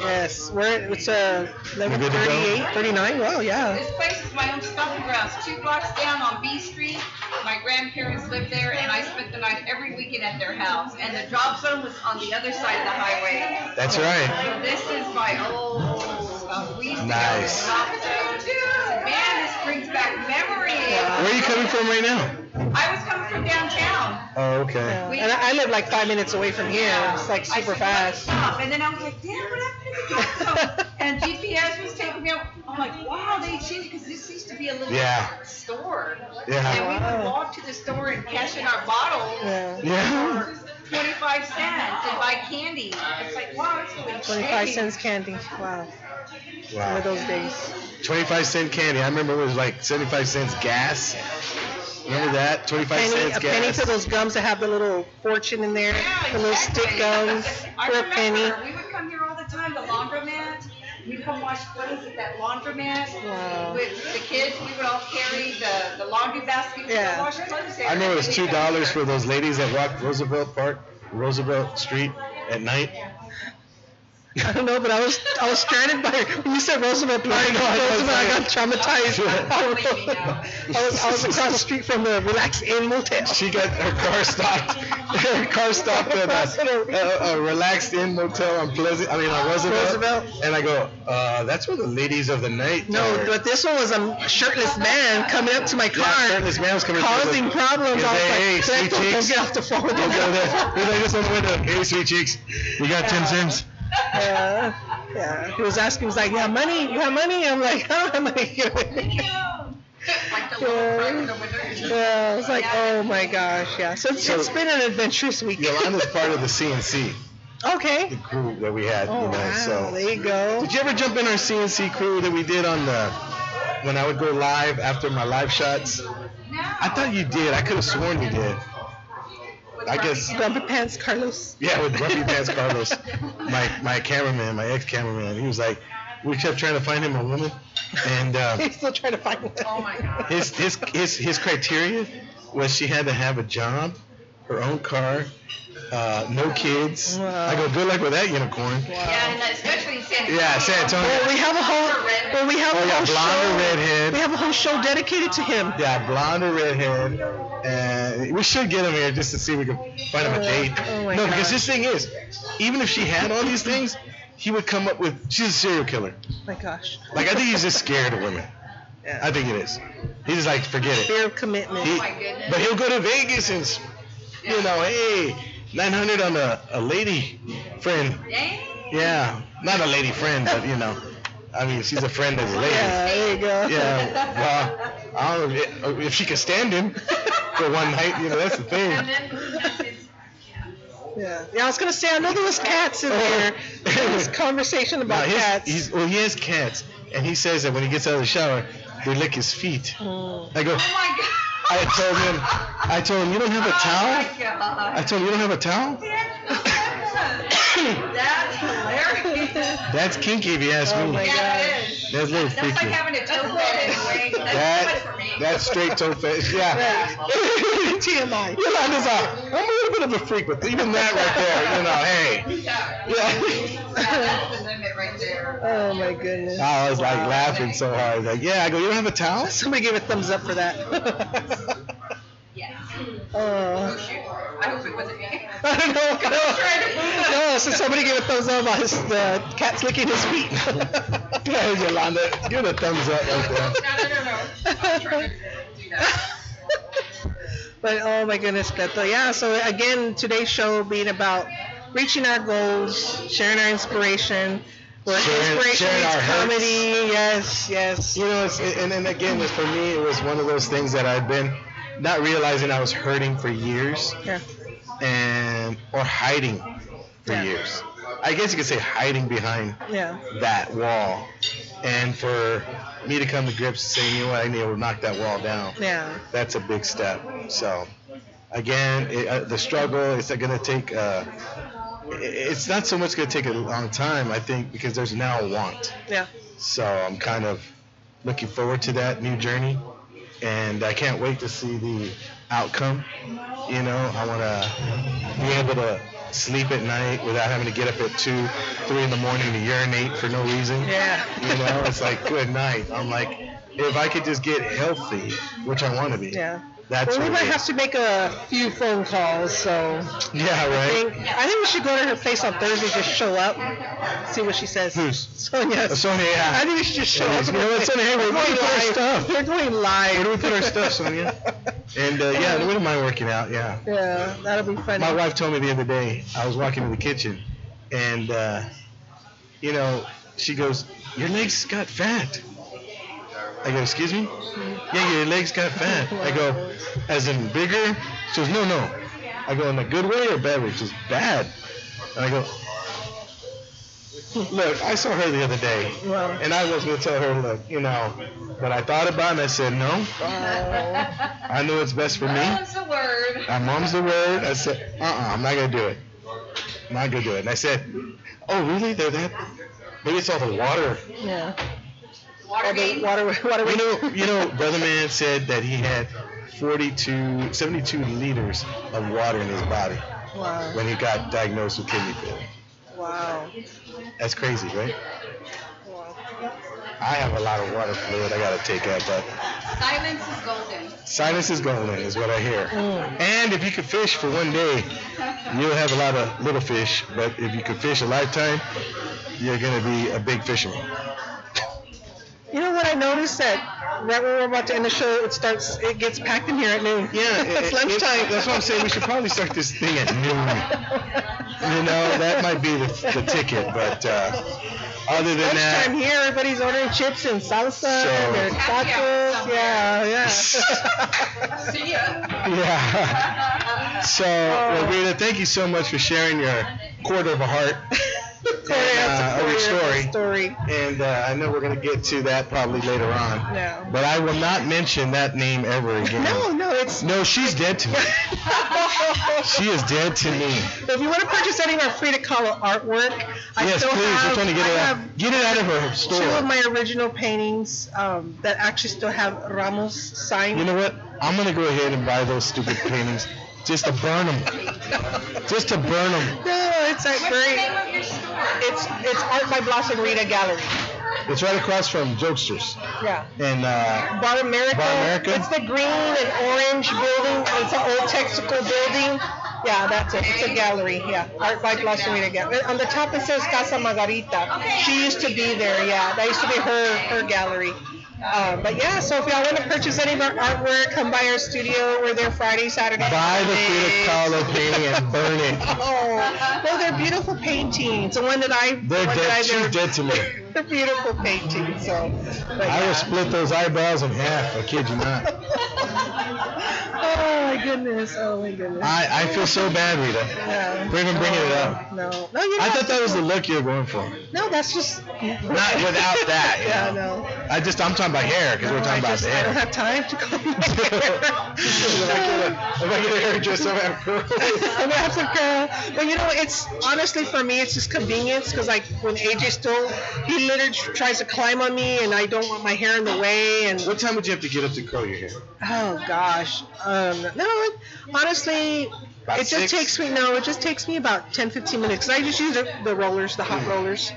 Yes, we're it's uh, We good to 11:38, 39. Well, yeah. This place is my own stomping grounds. Two blocks down on B Street, my grandparents lived there, and I spent the night every weekend at their house. And the drop zone was on the other side of the highway. That's right. So this is my old stuff. We used to Nice. go to the drop zone. Man, this brings back memories. Where are you coming from right now? I was coming from downtown. Oh, okay. Yeah. And I, I live like five minutes away from here. It's like I super said, "Let's fast. Stop. And then I was like, damn, what happened to the drop zone? and GPS was taking me out. I'm like, wow, they changed because this used to be a little Yeah. store. Yeah. And we would Wow. walk to the store and cash in our bottles Yeah. Yeah. for 25 cents and buy candy. It's like, wow, it's really 25 changed. cents candy. Wow. Remember Wow. those days? 25 cent candy. I remember it was like 75 cents gas. Remember that? 25 Penny, cents a gas. penny for those gums that have the little fortune in there. Yeah, The little stick gums I for a remember, penny. We would come here all the time, the laundromat. We'd come wash clothes at that laundromat. Wow. With the kids, we would all carry the, the laundry basket to Yeah. wash clothes there. I remember it was two dollars for those ladies that walked Roosevelt Park, Roosevelt Street at night. I don't know, but I was I was stranded by when you said Roosevelt Park. I know, I Roosevelt, I got traumatized. I was, Believe me now. I was I was across the street from the Relax Inn Motel. She got her car stopped. Her car stopped at a, a, a relaxed inn motel on Pleasant. I mean on Roosevelt. Roosevelt. And I go, uh, that's where the ladies of the night. No, are. but this one was a shirtless man coming up to my car, yeah, shirtless man was coming. causing the- problems. I was like, hey, like, sweet "Don't- don't get off the phone. We'll go there. He's like, this on the window. Hey, sweet cheeks. You got ten Yeah. cents? Yeah, yeah. He was asking, he was like, "You have money? You have money?" I'm like, "I don't have money." Like the little crack in the window. yeah, I was like, "Oh my gosh, yeah." So it's, So- it's been an adventurous week. Yolanda's part of the CNC, Okay. the crew that we had. Oh you know, wow, so. there you go. Did you ever jump in our CNC crew that we did on the when I would go live after my live shots? No. I thought you did. I could have sworn you did. I guess. Grumpy Pants Carlos. Yeah, with Grumpy Pants Carlos, my my cameraman, my ex cameraman. He was like, we kept trying to find him a woman, and uh, He's still trying to find one. Oh my God. his his his his criteria was she had to have a job, her own car, uh, no kids. Wow. I go, good luck with that unicorn. Yeah, and especially in San Antonio. Yeah, San Antonio. Well, we have a whole. Well, we have Oh a yeah, whole blonde show. or redhead. We have a whole show dedicated to him. Yeah, blonde or redhead. And we should get him here just to see if we can find him a Oh, date. oh my no, because this thing is, even if she had all these things, he would come up with. She's a serial killer. My gosh. Like I think he's just scared of women. Yeah. I think it is. He's just like forget it. Fear of commitment. He- Oh my goodness. but he'll go to Vegas and, s- you know, hey, 900 on a, a lady friend. Dang. Yeah, not a lady friend, but you know, I mean, she's a friend of a lady. yeah, there you go. Yeah, well, I don't know if, if she could stand him for one night. You know, that's the thing. And then it's, Yeah. Yeah, I was gonna say I know there was cats in there. There was conversation Now, about his, cats. he's, well, he has cats, and he says that when he gets out of the shower, they lick his feet. Mm. I go, oh my god. I told him, I told him, you don't have a towel. Oh. I told him, you don't have a towel. That's hilarious. That's kinky, if you ask Oh me. my Yeah, gosh. it is. That's a little freaky. That's like having a toe fetish. That's That- too much for me. That's straight toe fetish. Yeah. TMI. You Yolanda's a, I'm a little bit of a freak, but even that right there, you know, hey. Yeah. Yeah. That's the limit right there. Oh my goodness. I was like laughing so hard. Like, yeah, I go, you don't have a towel? Somebody give a thumbs up for that. Yeah. Uh. oh. Shoot. I hope it wasn't me. I don't know. No, no so somebody give a thumbs up on his, the cat's licking his feet. Yeah, Yolanda, give it a thumbs up right there. No, no, no, no. I was trying to do that. But oh my goodness, Beto. Yeah, so again, today's show being about reaching our goals, sharing our inspiration. Where Sharing- inspiration sharing meets our hurts. comedy. Yes, yes. You know, it's, and then again, for me, it was one of those things that I've been not realizing I was hurting for years Yeah. and or hiding for Yeah. years. I guess you could say hiding behind Yeah. that wall. And for me to come to grips saying, you know what, I need to knock that wall down. Yeah. That's a big step. So, again, it, uh, the struggle is going to take. Uh, it's not so much going to take a long time, I think, because there's now a want. Yeah. So I'm kind of looking forward to that new journey, and I can't wait to see the outcome. You know, I want to be able to sleep at night without having to get up at two, three in the morning to urinate for no reason. Yeah. You know, it's like good night. I'm like, if I could just get healthy, which I want to be. Yeah. That's Well, we might have to make a few phone calls, so Yeah, I think I think we should go to her place on Thursday, just show up, see what she says. Who's? Sonia. Uh, Sonia, yeah. I think we should just show up. You know what, Sonia? Hey, We're where do we going put our live. stuff? We're going live. Where do we put our stuff, Sonia? And uh, yeah, we don't mind working out. Yeah. Yeah, that'll be funny. My wife told me the other day, I was walking in the kitchen, and, uh, you know, she goes, Your legs got fat. I go, Excuse me? Yeah, your legs got fat. I go, As in bigger? She goes, No, no. I go, In a good way or bad way? She goes, Bad. And I go, Look, I saw her the other day, Wow. and I was going to tell her, Look, you know, but I thought about it and I said, No. Oh. I know what's best for me. That's the word. My mom's the word. I said, uh-uh, I'm not gonna do it. I'm not gonna do it. And I said, oh really? They're that? Maybe it's all the water. Yeah. Water the water, water. You know, you know, brother man said that he had 42, 72 liters of water in his body Wow. when he got diagnosed with kidney failure. Wow. That's crazy, right? Wow. I have a lot of water fluid I gotta take out, but Silence is golden. silence is golden, is what I hear. Mm. And if you could fish for one day, you'll have a lot of little fish. But if you could fish a lifetime, you're gonna be a big fisherman. You know what I noticed that right when we're about to end the show, it starts, it gets packed in here at noon. Yeah, it's it- it- lunchtime. that's what I'm saying. We should probably start this thing at noon. You know, that might be the, the ticket. But uh, other than Lunchtime that, here, everybody's ordering chips and salsa So- and their tacos. Yeah, yeah. See ya. yeah. So, well, Rita, thank you so much for sharing your quarter of a heart. Corey has uh, a your story. story. And uh, I know we're going to get to that probably later on. Yeah. But I will not mention that name ever again. No, no, it's. No, she's dead to me. She is dead to me. If you want to purchase any of our free to color artwork, I yes, still please. have, We're trying to get it have out. Get it out of her store. two of my original paintings um, that actually still have Ramos signed. You know what? I'm gonna go ahead and buy those stupid paintings just to burn them, just to burn them. No, it's like What's the great. name of your store? It's it's Art by Blossom Rita Gallery. It's right across from Jokesters, Yeah. and uh, Bar America. Bar America? It's the green and orange building. It's an old textical building. Yeah, that's it. It's a gallery. Yeah, Art by Blossom Rita Gallery. On the top it says Casa Margarita. She used to be there. Yeah, that used to be her her gallery. Um, but yeah, so if y'all want to purchase any of our artwork, come by our studio. We're there Friday, Saturday. buy the Frida. Kahlo painting and burn it. Oh, no, they're beautiful paintings. The one that I, the They're one that I dead. Dead to me. They're beautiful painting. So, but I yeah. will split those eyebrows in half. I kid you not. oh my goodness! Oh my goodness! I, I feel so bad, Rita. yeah. For even bringing it oh, up. No, no, you're I thought that was the look you were going for. No, that's just. Not without that. you Yeah, know. no. I just I'm talking about hair because No, we're I talking about just, the I don't have time to comb my I hair. get a, if I get a hairdresser, I'm gonna have curls. I'm gonna have some curl. But you know, it's honestly for me, it's just convenience because like when AJ still, he literally tries to climb on me, and I don't want my hair in the way. And What time would you have to get up to curl your hair? oh gosh, um, no, honestly, About it just takes me no, it just takes me about 10, 15 minutes. 'cause I just use the, the rollers, the hot rollers,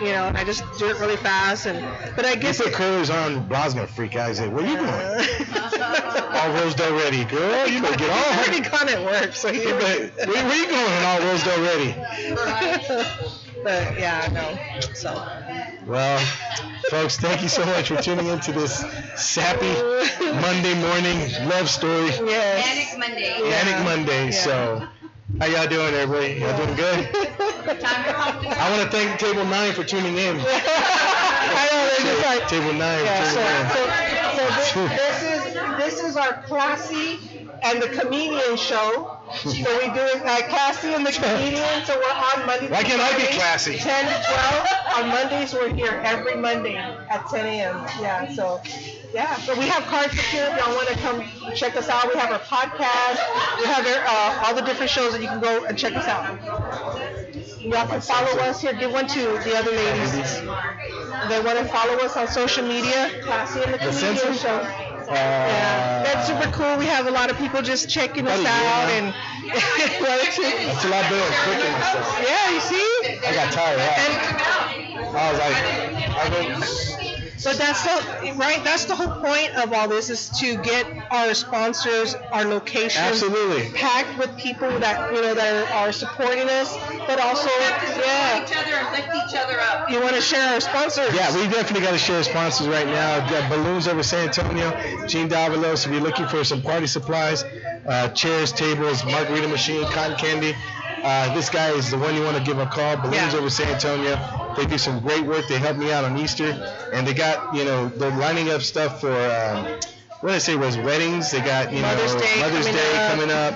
you know, and I just do it really fast. And but I You guess put curlers on, gonna freak out. He's like, "Where you going? Uh, All rosed already, girl. You better get He's on. already gone at work, so he. You better- where, where you going? All rosed already. but yeah, no. So. Well, folks, thank you so much for tuning in to this sappy Monday morning love story, Yes. Manic Monday. Yeah. Manic Monday. Yeah. So, how y'all doing, everybody? Y'all doing good? Time to pump the I want to thank Table Nine for tuning in. I know they're just like. Table Nine. Yeah, so, tuning in. so, so this, this is this is our classy and the comedian show. So we do it uh, classy and the comedian. So we're on Monday. Why can't I be classy? 10 to 12 on Mondays. We're here every Monday at 10 a.m. Yeah. So yeah. So we have cards up here. If y'all want to come check us out, we have our podcast. We have uh, all the different shows that you can go and check us out. Y'all can follow us here. Give one to the other ladies. They want to follow us on social media. Classy and the The Comedian Censor? Show. Uh, Yeah, that's super cool. We have a lot of people just checking us out year and well, it's- That's a lot better cooking and stuff. yeah, you see. I got tired of that. And I was like, I go, but that's the right. That's the whole point of all this is to get our sponsors, our locations absolutely. packed with people that you know that are, are supporting us, but also yeah, each other and lift each other up. you want to share our sponsors. Yeah, we definitely got to share sponsors right now. We've got Balloons over San Antonio, Gene Davalos. If you're looking for some party supplies, uh, chairs, tables, margarita machine, cotton candy, uh, this guy is the one you want to give a call. Balloons Yeah. over San Antonio. They do some great work. They helped me out on Easter, and they got you know they're lining up stuff for. Um, what did I say was weddings? They got you Mother's know Day Mother's coming Day up. coming up,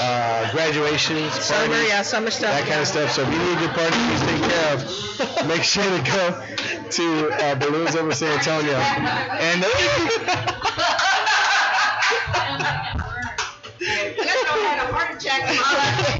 uh, graduations, Summer, parties, yeah, summer stuff. that kind of stuff. So if you need a good party, please take care of. Make sure to go to uh, Balloons over San Antonio. And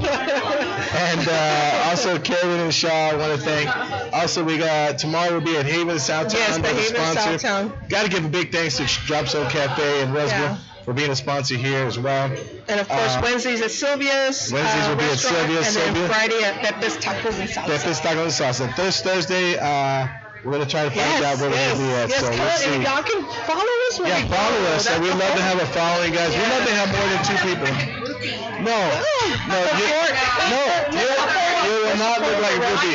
and uh, also Carabin Shaw, I want to thank. Also, we got tomorrow we'll be at Haven Southtown Yes, the Haven sponsor. Southtown. Got to give a big thanks to Drop Cafe in Westville Yeah. for being a sponsor here as well. And of course, Uh, Wednesdays at Sylvia's. Wednesdays uh, will be at Sylvia's, And then Friday at Pepe's Tacos and Salsa. Pepe's Tacos and Salsa. This Thursday, uh, we're gonna try to find Yes, out where yes, we're gonna be at. yes, so come let's on, and see. y'all can follow us Yeah, we follow us. That's We'd love to have a following, guys. We'd love to have more than two people. No, no, you, no, you, you will not look like a groupie.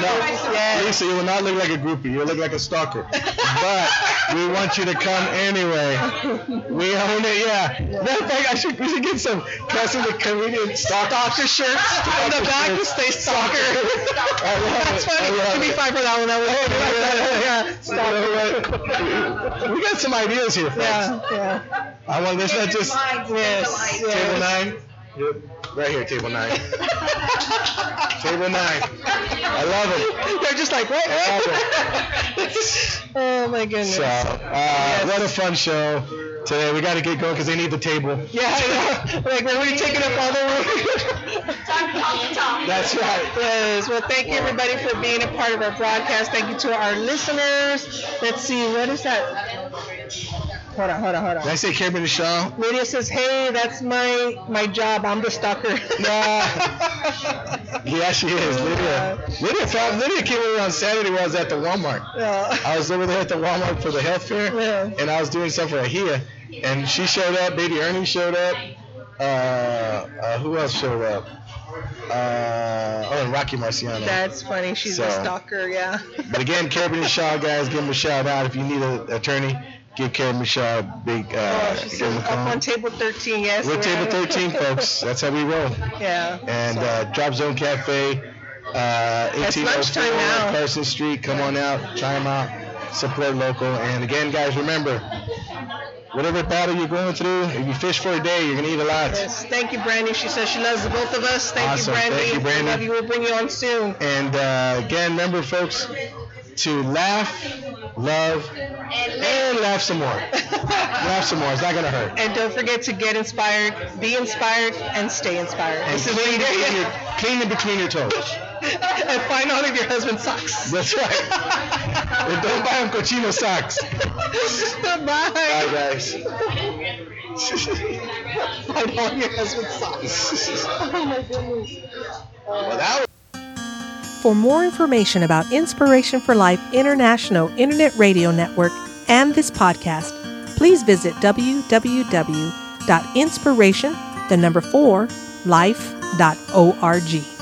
No, Lisa, you will not look like a groupie. You look like a stalker. But we want you to come anyway. We own it, yeah. Matter of fact, I should, we should get some custom the comedian stalker shirts On the back to stay stalker. That's funny. Give me five for that one. That was know what? We got some ideas here, folks. Yeah, yeah. I want this not just Yes, table yes. nine. Yep, right here, table nine. table nine. I love it. They're just like, what? I oh my goodness. So, uh, what a fun show today. We got to get going because they need the table. Yeah, I know. Like we're already taking up all the room. Time to talk the talk. That's right. Yes. Well, thank you everybody for being a part of our broadcast. Thank you to our listeners. Let's see, what is that? Hold on, hold on, hold Did I say Carabin Shaw? Lydia says, "Hey, that's my my job. I'm the stalker." Yeah, she is. Lydia. Lydia, found, Lydia came over on Saturday while I was at the Walmart. Yeah. I was over there at the Walmart for the health fair, Yeah. and I was doing something for Ahia, and she showed up. Baby Ernie showed up. Uh, uh, who else showed up? Uh, oh, and Rocky Marciano. That's funny. She's a stalker. Yeah. But again, Carabin Shaw guys, give him a shout out. If you need an attorney, give Carabin Shaw big. Uh, Oh, she give said them a up on table 13. Yes. We're table 13, folks. That's how we roll. Yeah. And uh, Drop Zone Cafe, uh, It's 1804 lunchtime now. Carson Street. Come on out, try them out, support local. And again, guys, remember, whatever battle you're going through, if you fish for a day, you're gonna eat a lot. Yes. Thank you, Brandy. She says she loves the both of us. Thank Awesome. you, Brandy. Thank you, Brandy. We love you. We'll bring you on soon. And uh, again, remember, folks, to laugh, love, and laugh some more. laugh some more. It's not gonna hurt. And don't forget to get inspired, be inspired, and stay inspired. And This is clean, between your, clean in between your toes. and find out if your husband sucks. That's right. and don't buy him cochino socks. Bye. Bye, guys. Find all your husband's socks. oh my goodness. Well, that was For more information about Inspiration for Life International Internet Radio Network and this podcast, please visit www.inspiration, the number 4, life.org.